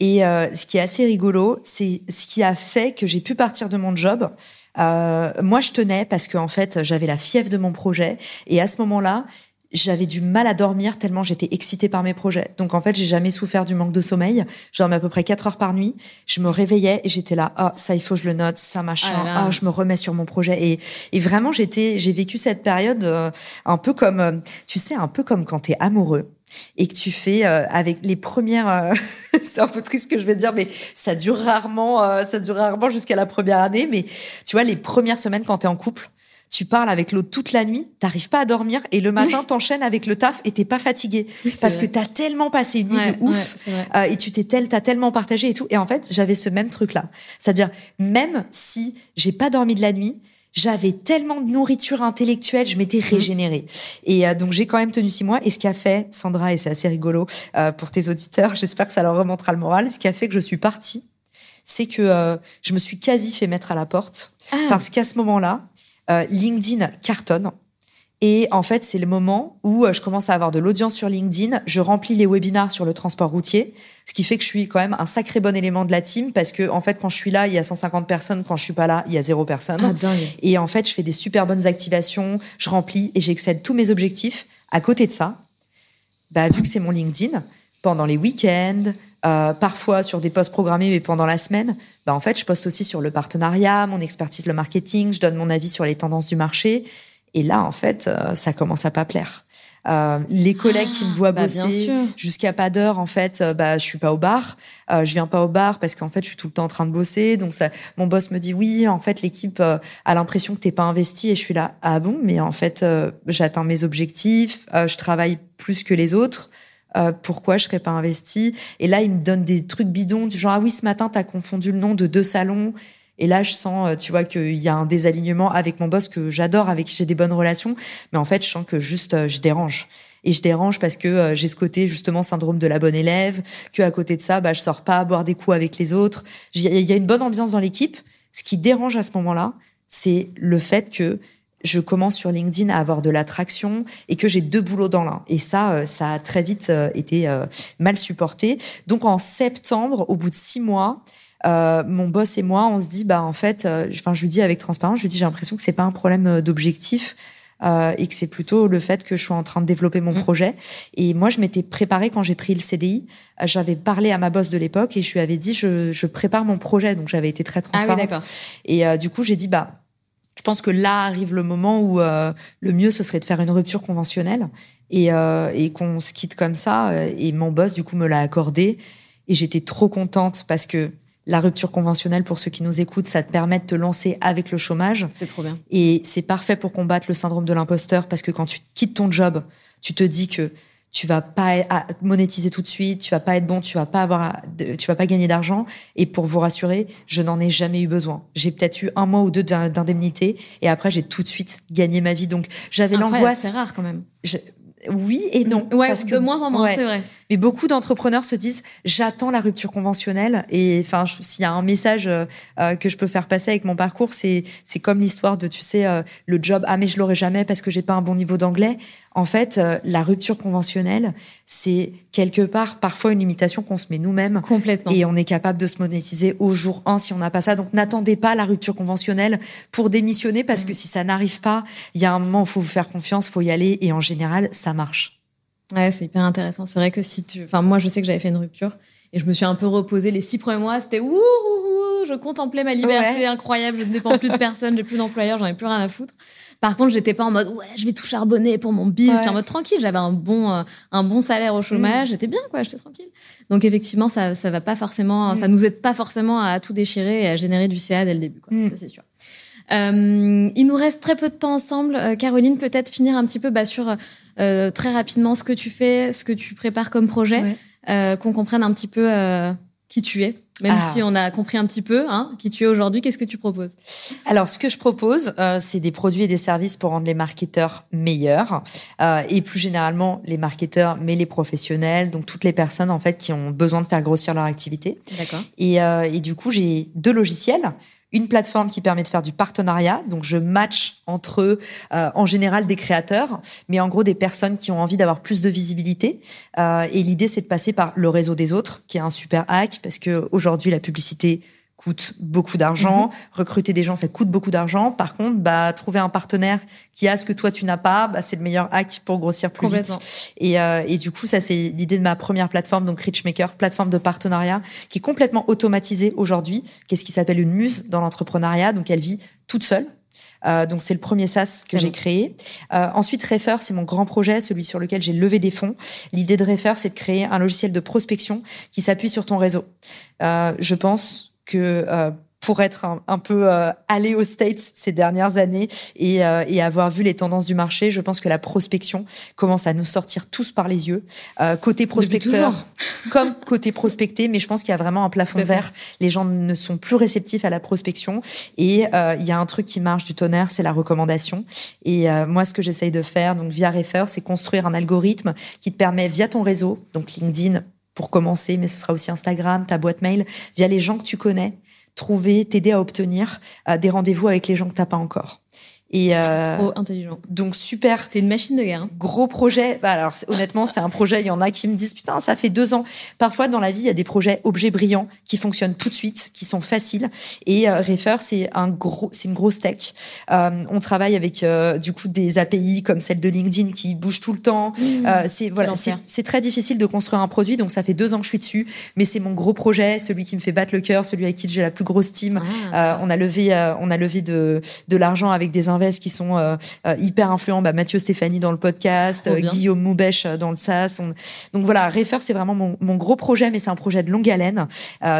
Et euh, ce qui est assez rigolo, c'est ce qui a fait que j'ai pu partir de mon job. Euh, moi, je tenais parce que en fait, j'avais la fièvre de mon projet. Et à ce moment-là, j'avais du mal à dormir tellement j'étais excitée par mes projets. Donc en fait, j'ai jamais souffert du manque de sommeil. Je dormais à peu près 4 heures par nuit. Je me réveillais et j'étais là, ah ça il faut que je le note, ça machin, ah, ah je me remets sur mon projet et et vraiment j'étais j'ai vécu cette période euh, un peu comme euh, tu sais un peu comme quand tu es amoureux et que tu fais euh, avec les premières c'est un peu triste ce que je vais dire mais ça dure rarement ça dure rarement jusqu'à la première année mais tu vois les premières semaines quand tu es en couple tu parles avec l'autre toute la nuit, t'arrives pas à dormir et le matin t'enchaînes avec le taf et t'es pas fatigué. Parce que t'as tellement passé une nuit de ouf euh, et tu t'es tel, t'as tellement partagé et tout. Et en fait, j'avais ce même truc là, c'est-à-dire même si j'ai pas dormi de la nuit, j'avais tellement de nourriture intellectuelle, je m'étais mmh. régénérée. Et euh, donc j'ai quand même tenu six mois. Et ce qui a fait, Sandra, et c'est assez rigolo euh, pour tes auditeurs, j'espère que ça leur remontera le moral. Ce qui a fait que je suis partie, c'est que je me suis quasi fait mettre à la porte ah. parce qu'à ce moment-là, euh, LinkedIn cartonne. Et en fait, c'est le moment où euh, je commence à avoir de l'audience sur LinkedIn. Je remplis les webinars sur le transport routier, ce qui fait que je suis quand même un sacré bon élément de la team parce que en fait, quand je suis là, il y a 150 personnes. Quand je suis pas là, il y a zéro personne. Ah, et en fait, je fais des super bonnes activations. Je remplis et j'excède tous mes objectifs. À côté de ça, bah, vu que c'est mon LinkedIn, pendant les week-ends, euh, parfois sur des posts programmés, mais pendant la semaine, bah en fait, je poste aussi sur le partenariat, mon expertise, le marketing, je donne mon avis sur les tendances du marché. Et là, en fait, euh, ça commence à pas plaire. Euh, les collègues qui me voient bah, bosser jusqu'à pas d'heure, en fait, euh, bah je suis pas au bar. Euh, je viens pas au bar parce qu'en fait, je suis tout le temps en train de bosser. Donc ça, mon boss me dit oui, en fait, l'équipe a l'impression que t'es pas investi. Et je suis là, ah bon, mais en fait, j'atteins mes objectifs, je travaille plus que les autres. Euh, pourquoi je serais pas investi? Et là, il me donne des trucs bidons du genre ah oui, ce matin tu as confondu le nom de deux salons. Et là, je sens, euh, tu vois, qu'il y a un désalignement avec mon boss que j'adore, avec qui j'ai des bonnes relations. Mais en fait, je sens que juste, euh, je dérange. Et je dérange parce que j'ai ce côté justement syndrome de la bonne élève, que à côté de ça, bah, je sors pas boire des coups avec les autres. Il y a une bonne ambiance dans l'équipe. Ce qui dérange à ce moment-là, c'est le fait que je commence sur LinkedIn à avoir de l'attraction et que j'ai deux boulots dans l'un. Et ça, euh, ça a très vite euh, été euh, mal supporté. Donc en septembre, au bout de six mois, mon boss et moi, on se dit, bah en fait, enfin je lui dis avec transparence, je lui dis j'ai l'impression que c'est pas un problème d'objectif. et que c'est plutôt le fait que je suis en train de développer mon mmh. projet. Et moi, je m'étais préparée quand j'ai pris le CDI. J'avais parlé à ma boss de l'époque et je lui avais dit je, je prépare mon projet. Donc j'avais été très transparente. Ah oui, et du coup, j'ai dit bah je pense que là arrive le moment où euh, le mieux ce serait de faire une rupture conventionnelle et, euh, et qu'on se quitte comme ça. Euh, et mon boss du coup me l'a accordé et j'étais trop contente parce que la rupture conventionnelle, pour ceux qui nous écoutent, ça te permet de te lancer avec le chômage. C'est trop bien. Et c'est parfait pour combattre le syndrome de l'imposteur parce que quand tu quittes ton job, tu te dis que tu vas pas monétiser tout de suite, tu vas pas être bon, tu vas pas avoir, tu vas pas gagner d'argent. Et pour vous rassurer, je n'en ai jamais eu besoin. J'ai peut-être eu un mois ou deux d'indemnité et après j'ai tout de suite gagné ma vie. Donc j'avais l'angoisse. C'est rare quand même. oui et non. Ouais, parce que, de moins en moins, c'est vrai. Mais beaucoup d'entrepreneurs se disent j'attends la rupture conventionnelle et enfin s'il y a un message euh, euh, que je peux faire passer avec mon parcours c'est c'est comme l'histoire de tu sais euh, le job ah mais je l'aurai jamais parce que j'ai pas un bon niveau d'anglais. En fait, la rupture conventionnelle, c'est quelque part parfois une limitation qu'on se met nous-mêmes. Complètement. Et on est capable de se monétiser au jour 1 si on n'a pas ça. Donc n'attendez pas la rupture conventionnelle pour démissionner parce que mm. si ça n'arrive pas, il y a un moment où il faut vous faire confiance, faut y aller et en général, ça marche. Ouais, c'est hyper intéressant. C'est vrai que si tu, enfin moi je sais que j'avais fait une rupture et je me suis un peu reposée les six premiers mois. C'était ouh, je contemplais ma liberté incroyable. Je ne dépends plus de personne, j'ai plus d'employeur, j'en ai plus rien à foutre. Par contre, j'étais pas en mode ouais, je vais tout charbonner pour mon biz. J'étais en mode tranquille. J'avais un bon euh, un bon salaire au chômage. Mm. J'étais bien quoi. J'étais tranquille. Donc effectivement, ça ça va pas forcément, ça mm. nous aide pas forcément à tout déchirer et à générer du CA dès le début. Quoi. Mm. Ça c'est sûr. Euh, il nous reste très peu de temps ensemble. Euh, Caroline, peut-être finir un petit peu bah, sur euh, très rapidement ce que tu fais, ce que tu prépares comme projet, euh, qu'on comprenne un petit peu euh, qui tu es. Même ah. si on a compris un petit peu hein, qui tu es aujourd'hui, qu'est-ce que tu proposes? Alors, ce que je propose, c'est des produits et des services pour rendre les marketeurs meilleurs et plus généralement les marketeurs, mais les professionnels, donc toutes les personnes en fait qui ont besoin de faire grossir leur activité. D'accord. Et, et du coup, j'ai deux logiciels une plateforme qui permet de faire du partenariat. Donc, je match entre euh, en général, des créateurs, mais en gros, des personnes qui ont envie d'avoir plus de visibilité. Euh, et l'idée, c'est de passer par le réseau des autres, qui est un super hack, parce que aujourd'hui, la publicité coûte beaucoup d'argent. Mhm. Recruter des gens, ça coûte beaucoup d'argent. Par contre, bah, trouver un partenaire qui a ce que toi tu n'as pas, bah, c'est le meilleur hack pour grossir plus vite. Et, euh, et du coup, ça c'est l'idée de ma première plateforme, donc Richmaker, plateforme de partenariat, qui est complètement automatisée aujourd'hui, qu'est-ce qui s'appelle une muse dans l'entrepreneuriat. Donc elle vit toute seule. Euh, donc c'est le premier SaaS que j'ai créé. Euh, ensuite, Refer, c'est mon grand projet, celui sur lequel j'ai levé des fonds. L'idée de Refer, c'est de créer un logiciel de prospection qui s'appuie sur ton réseau. Euh, je pense que euh, pour être un, peu euh, allé aux States ces dernières années et, euh, et, avoir vu les tendances du marché, je pense que la prospection commence à nous sortir tous par les yeux. Euh, côté prospecteur, comme côté prospecté, mais je pense qu'il y a vraiment un plafond vert. Les gens ne sont plus réceptifs à la prospection et euh, il y a un truc qui marche du tonnerre, c'est la recommandation. Et moi, ce que j'essaye de faire, donc via Refer, c'est construire un algorithme qui te permet via ton réseau, donc LinkedIn, pour commencer, mais ce sera aussi Instagram, ta boîte mail, via les gens que tu connais, trouver, t'aider à obtenir euh, des rendez-vous avec les gens que t'as pas encore. Et euh, trop intelligent. Donc super. C'est une machine de guerre. Hein. Gros projet. Bah alors honnêtement, c'est un projet. Il y en a qui me disent putain, ça fait deux ans. Parfois dans la vie, il y a des projets objets brillants qui fonctionnent tout de suite, qui sont faciles. Et euh, Refer, c'est un gros, c'est une grosse tech. Euh, on travaille avec euh, du coup des API comme celle de LinkedIn qui bouge tout le temps. Mmh. Euh, c'est voilà, c'est très difficile de construire un produit. Donc ça fait deux ans que je suis dessus, mais c'est mon gros projet, celui qui me fait battre le cœur, celui avec qui j'ai la plus grosse team. Ah. on a levé, on a levé de de l'argent avec des qui sont euh, euh, hyper influents. Bah, Mathieu Stéphanie dans le podcast, euh, Guillaume Moubèche dans le SaaS. Donc voilà, Refer, c'est vraiment mon, mon, gros projet, mais c'est un projet de longue haleine.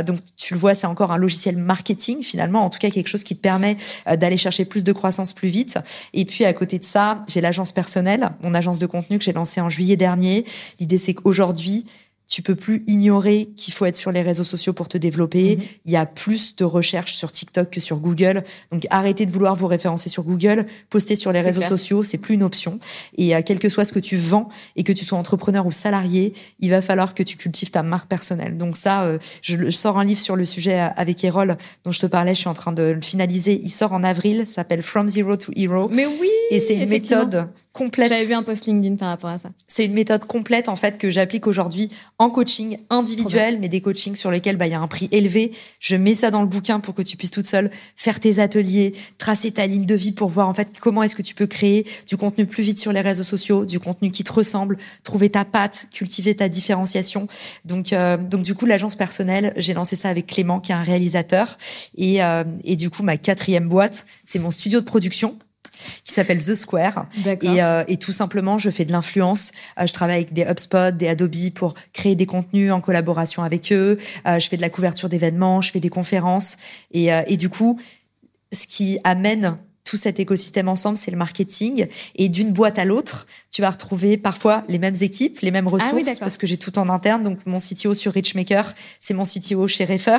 donc tu le vois, c'est encore un logiciel marketing finalement, en tout cas quelque chose qui te permet d'aller chercher plus de croissance plus vite. Et puis à côté de ça, j'ai l'agence personnelle, mon agence de contenu que j'ai lancée en juillet dernier. L'idée c'est qu'aujourd'hui, tu peux plus ignorer qu'il faut être sur les réseaux sociaux pour te développer. Mhm. Il y a plus de recherches sur TikTok que sur Google. Donc arrêtez de vouloir vous référencer sur Google, poster sur les réseaux sociaux, c'est plus une option. Et euh, quel que soit ce que tu vends et que tu sois entrepreneur ou salarié, il va falloir que tu cultives ta marque personnelle. Donc ça, euh, je, sors un livre sur le sujet euh, avec Erol dont je te parlais, je suis en train de le finaliser. Il sort en avril, s'appelle From Zero to Hero. Mais oui. Et c'est une méthode complète. J'avais vu un post LinkedIn par rapport à ça. C'est une méthode complète en fait que j'applique aujourd'hui en coaching individuel, mais des coachings sur lesquels bah il y a un prix élevé. Je mets ça dans le bouquin pour que tu puisses toute seule faire tes ateliers, tracer ta ligne de vie pour voir en fait comment est-ce que tu peux créer du contenu plus vite sur les réseaux sociaux, du contenu qui te ressemble, trouver ta patte, cultiver ta différenciation. Donc euh, donc du coup l'agence personnelle, j'ai lancé ça avec Clément qui est un réalisateur et euh, et du coup ma quatrième boîte, c'est mon studio de production qui s'appelle The Square. Et, euh, et, tout simplement, je fais de l'influence. Euh, je travaille avec des HubSpot, des Adobe pour créer des contenus en collaboration avec eux. Euh, je fais de la couverture d'événements, je fais des conférences. Et, et du coup, ce qui amène tout cet écosystème ensemble, c'est le marketing. Et d'une boîte à l'autre, tu vas retrouver parfois les mêmes équipes, les mêmes ah ressources, parce que j'ai tout en interne. Donc mon CTO sur Richmaker, c'est mon CTO chez Refer.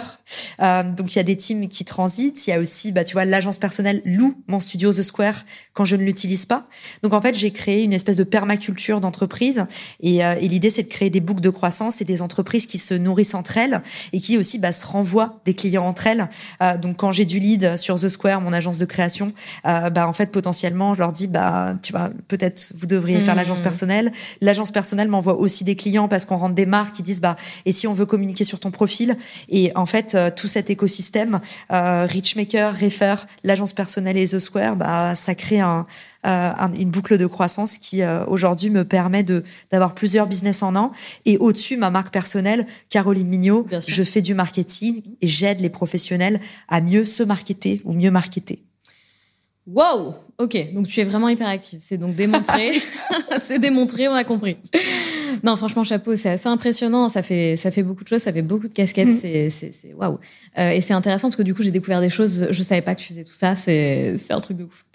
Euh, donc il y a des teams qui transitent. Il y a aussi, bah tu vois, l'agence personnelle loue mon studio The Square quand je ne l'utilise pas. Donc en fait, j'ai créé une espèce de permaculture d'entreprise. Et, euh, et l'idée, c'est de créer des boucles de croissance et des entreprises qui se nourrissent entre elles et qui aussi bah, se renvoient des clients entre elles. Euh, donc quand j'ai du lead sur The Square, mon agence de création, euh, bah en fait potentiellement je leur dis bah tu vois peut-être vous devriez faire hmm. l'agence personnelle. L'agence personnelle m'envoie aussi des clients parce qu'on rentre des marques qui disent bah et si on veut communiquer sur ton profil? Et en fait euh, tout cet écosystème euh, Richmaker, Refer, l'agence personnelle et The Square bah ça crée un, euh, une boucle de croissance qui euh, aujourd'hui me permet de d'avoir plusieurs business en un et au-dessus ma marque personnelle Caroline Mignot je fais du marketing et j'aide les professionnels à mieux se marketer ou mieux marketer Wow Ok, donc tu es vraiment hyper active. C'est donc démontré. c'est démontré, on a compris. Non, franchement, chapeau, c'est assez impressionnant. Ça fait, ça fait beaucoup de choses, ça fait beaucoup de casquettes. Mm. C'est, c'est, waouh. Euh, et c'est intéressant parce que du coup, j'ai découvert des choses. Je savais pas que tu faisais tout ça. C'est, c'est un truc de ouf.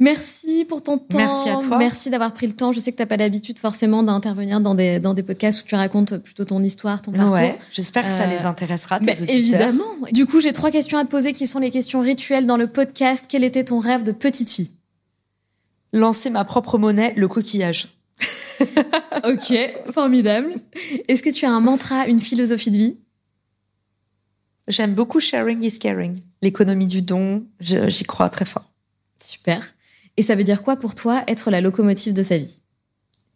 Merci pour ton temps. Merci à toi. Merci d'avoir pris le temps. Je sais que t'as pas l'habitude forcément d'intervenir dans des, dans des podcasts où tu racontes plutôt ton histoire, ton parcours. Ouais, j'espère que ça les euh, intéressera, tes bah, Évidemment. Du coup, j'ai trois questions à te poser qui sont les questions rituelles dans le podcast. Quel était ton rêve de petite fille? Lancer ma propre monnaie, le coquillage. ok, formidable. Est-ce que tu as un mantra, une philosophie de vie? J'aime beaucoup sharing is caring. L'économie du don, j'y crois très fort. Super. Et ça veut dire quoi pour toi être la locomotive de sa vie?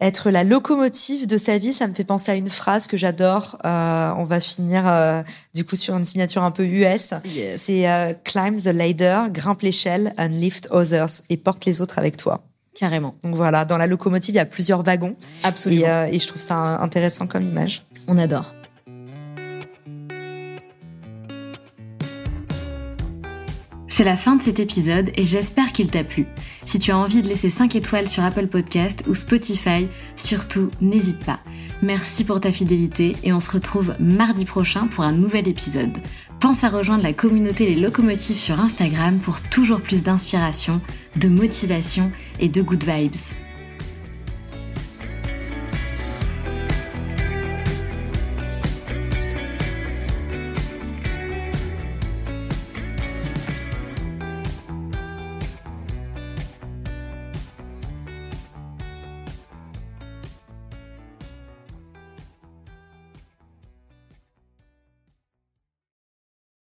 Être la locomotive de sa vie, ça me fait penser à une phrase que j'adore. Euh, on va finir euh, du coup sur une signature un peu US. C'est euh, climb the ladder, grimpe l'échelle and lift others et porte les autres avec toi. Carrément. Donc voilà, dans la locomotive, il y a plusieurs wagons. Absolument. Et, et je trouve ça intéressant comme image. On adore. C'est la fin de cet épisode et j'espère qu'il t'a plu. Si tu as envie de laisser 5 étoiles sur Apple Podcast ou Spotify, surtout n'hésite pas. Merci pour ta fidélité et on se retrouve mardi prochain pour un nouvel épisode. Pense à rejoindre la communauté Les Locomotives sur Instagram pour toujours plus d'inspiration, de motivation et de good vibes.